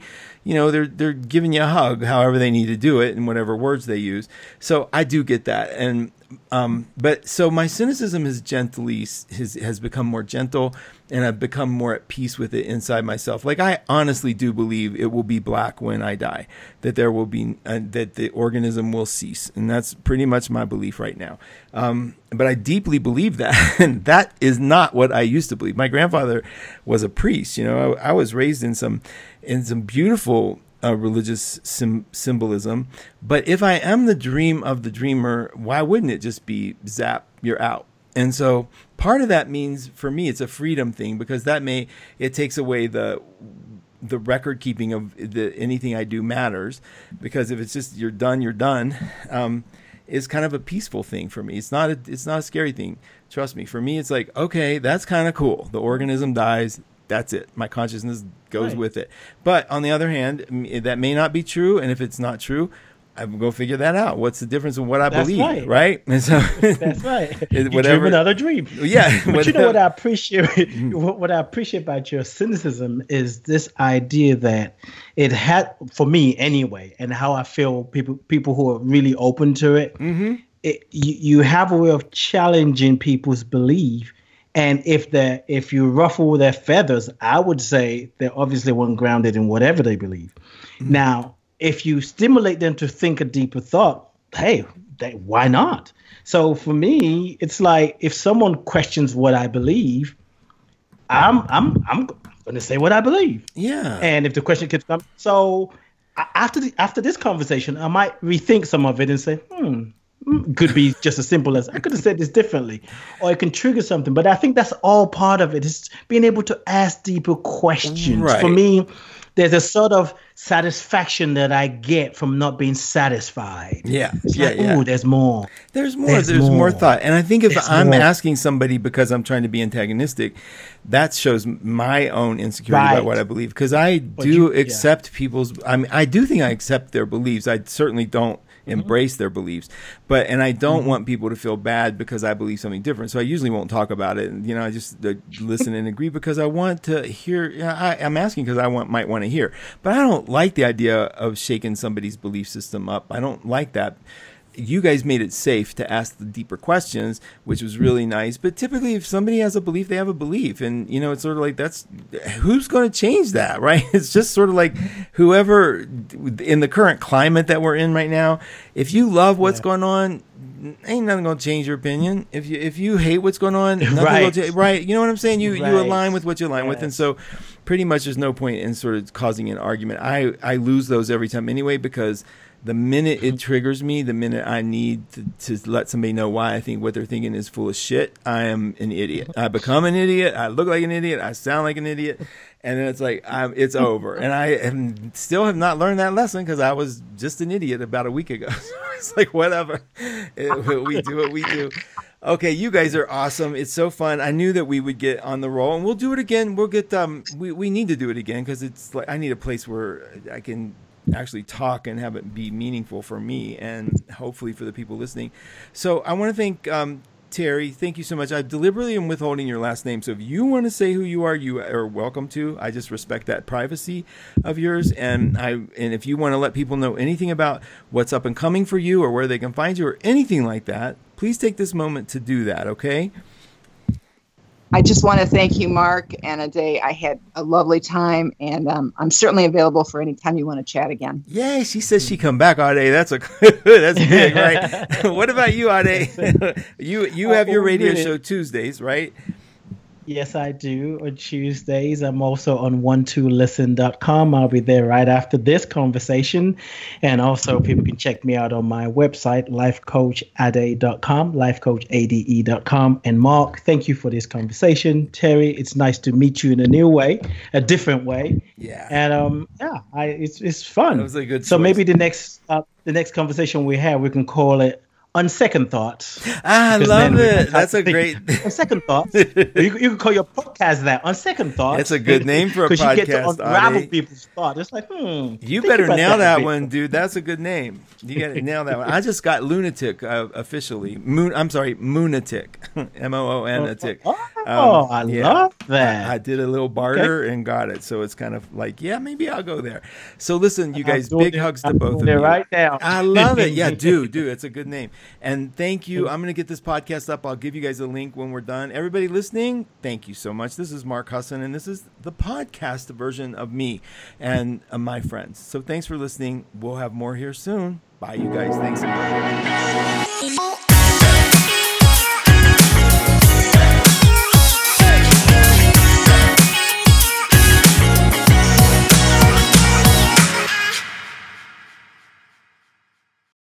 you know they're they're giving you a hug however they need to do it and whatever words they use. So i do get that. And um but so my cynicism has gently has has become more gentle and i've become more at peace with it inside myself. Like i honestly do believe it will be black when i die that there will be uh, that the organism will cease. And that's pretty much my belief right now. Um but i deeply believe that. And that is not what i used to believe. My grandfather was a priest you know i, I was raised in some in some beautiful uh, religious sim- symbolism. But if I am the dream of the dreamer, why wouldn't it just be zap, you're out? And so part of that means for me, it's a freedom thing because that may, it takes away the, the record keeping of the anything I do matters because if it's just you're done, you're done, um, is kind of a peaceful thing for me. It's not a, it's not a scary thing. Trust me. For me, it's like okay, that's kind of cool. The organism dies, That's it. My consciousness goes Right. with it. But on the other hand, that may not be true. And if it's not true, I'm to figure that out. What's the difference in what I That's believe? right. Right. And so, That's right. You dream whatever- another dream. Yeah. But you know what I appreciate? What, what I appreciate about your cynicism is this idea that it had, for me anyway, and how I feel people people who are really open to it. Mm-hmm. it you, you have a way of challenging people's belief. And if they if you ruffle their feathers, I would say they're obviously one grounded in whatever they believe. Mm-hmm. Now, if you stimulate them to think a deeper thought, hey, they, why not? So for me, it's like if someone questions what I believe, I'm I'm I'm going to say what I believe. Yeah. And if the question keeps coming, so after the, after this conversation, I might rethink some of it and say, hmm, mm, could be just as simple as I could have said this differently, or it can trigger something. But I think that's all part of it is being able to ask deeper questions. Right. For me, there's a sort of satisfaction that I get from not being satisfied. yeah. It's Yeah. like, yeah. ooh, there's more. There's more. There's, There's more. more. thought, and I think if There's I'm more. asking somebody because I'm trying to be antagonistic, that shows my own insecurity about what I believe. Because I do you- yeah. accept people's. I mean, I do think I accept their beliefs. I certainly don't. Embrace their beliefs, but and I don't want people to feel bad because I believe something different. So I usually won't talk about it. And, you know, I just uh, listen and agree because I want to hear. Yeah, I, I'm asking because I want might want to hear, but I don't like the idea of shaking somebody's belief system up. I don't like that you guys made it safe to ask the deeper questions, which was really nice. But typically, if somebody has a belief, they have a belief, and you know, it's sort of like that's who's going to change that, right? It's just sort of like whoever in the current climate that we're in right now. If you love what's Yeah. going on, ain't nothing going to change your opinion. If you if you hate what's going on, nothing Right. change. Right? You know what I'm saying? You you align with what you align with, and so pretty much there's no point in sort of causing an argument. I I lose those every time anyway because the minute it triggers me, the minute I need to, to let somebody know why I think what they're thinking is full of shit, I am an idiot. I become an idiot. I look like an idiot. I sound like an idiot. And then it's like, I'm, it's over. And I am, still have not learned that lesson because I was just an idiot about a week ago. So it's like, whatever. It- we do what we do. Okay, you guys are awesome. It's so fun. I knew that we would get on the roll, and we'll do it again. We'll get um, we we need to do it again because it's like I need a place where I can actually talk and have it be meaningful for me and hopefully for the people listening. So I want to thank um, Terry. Thank you so much. I deliberately am withholding your last name, so if you want to say who you are, you are welcome to. I just respect that privacy of yours, and I and if you want to let people know anything about what's up and coming for you or where they can find you or anything like that, please take this moment to do that. Okay. I just want to thank you, Mark, and Ade. I had a lovely time, and um, I'm certainly available for any time you want to chat again. Yay, she says she come back, Ade. That's a that's big, right? what about you, Ade? you you have your Oh, radio show Tuesdays, right? Yes, I do. On Tuesdays, I'm also on one2listen.com. I'll be there right after this conversation. And also, people can check me out on my website, lifecoachade.com, lifecoachade.com. And Mark, thank you for this conversation. Terry, it's nice to meet you in a new way, a different way. Yeah. And um, yeah, I, it's it's fun. That was a good So choice. maybe the next uh, the next conversation we have, we can call it on second thoughts. Ah, I love it. That's a great. on second thoughts. you, you can call your podcast that on second thoughts. That's a good name for a Because you get to podcast, unravel Ade. people's thoughts. It's like, hmm. You better nail a that one, dude. That's a good name. You got to nail that one. I just got lunatic uh, officially. Moon. I'm sorry, moonatic. M O O N a tick. Oh, Um, I yeah. love that. I did a little barter and got it, so it's kind of like, yeah, maybe I'll go there. So listen, you guys, big it- hugs to I'm both of you. right now. I love it. Yeah, do do. It's a good name. And thank you. I'm going to get this podcast up. I'll give you guys a link when we're done. Everybody listening, thank you so much. This is Mark Husson, and this is the podcast version of me and uh, my friends. So thanks for listening. We'll have more here soon. Bye, you guys. Thanks.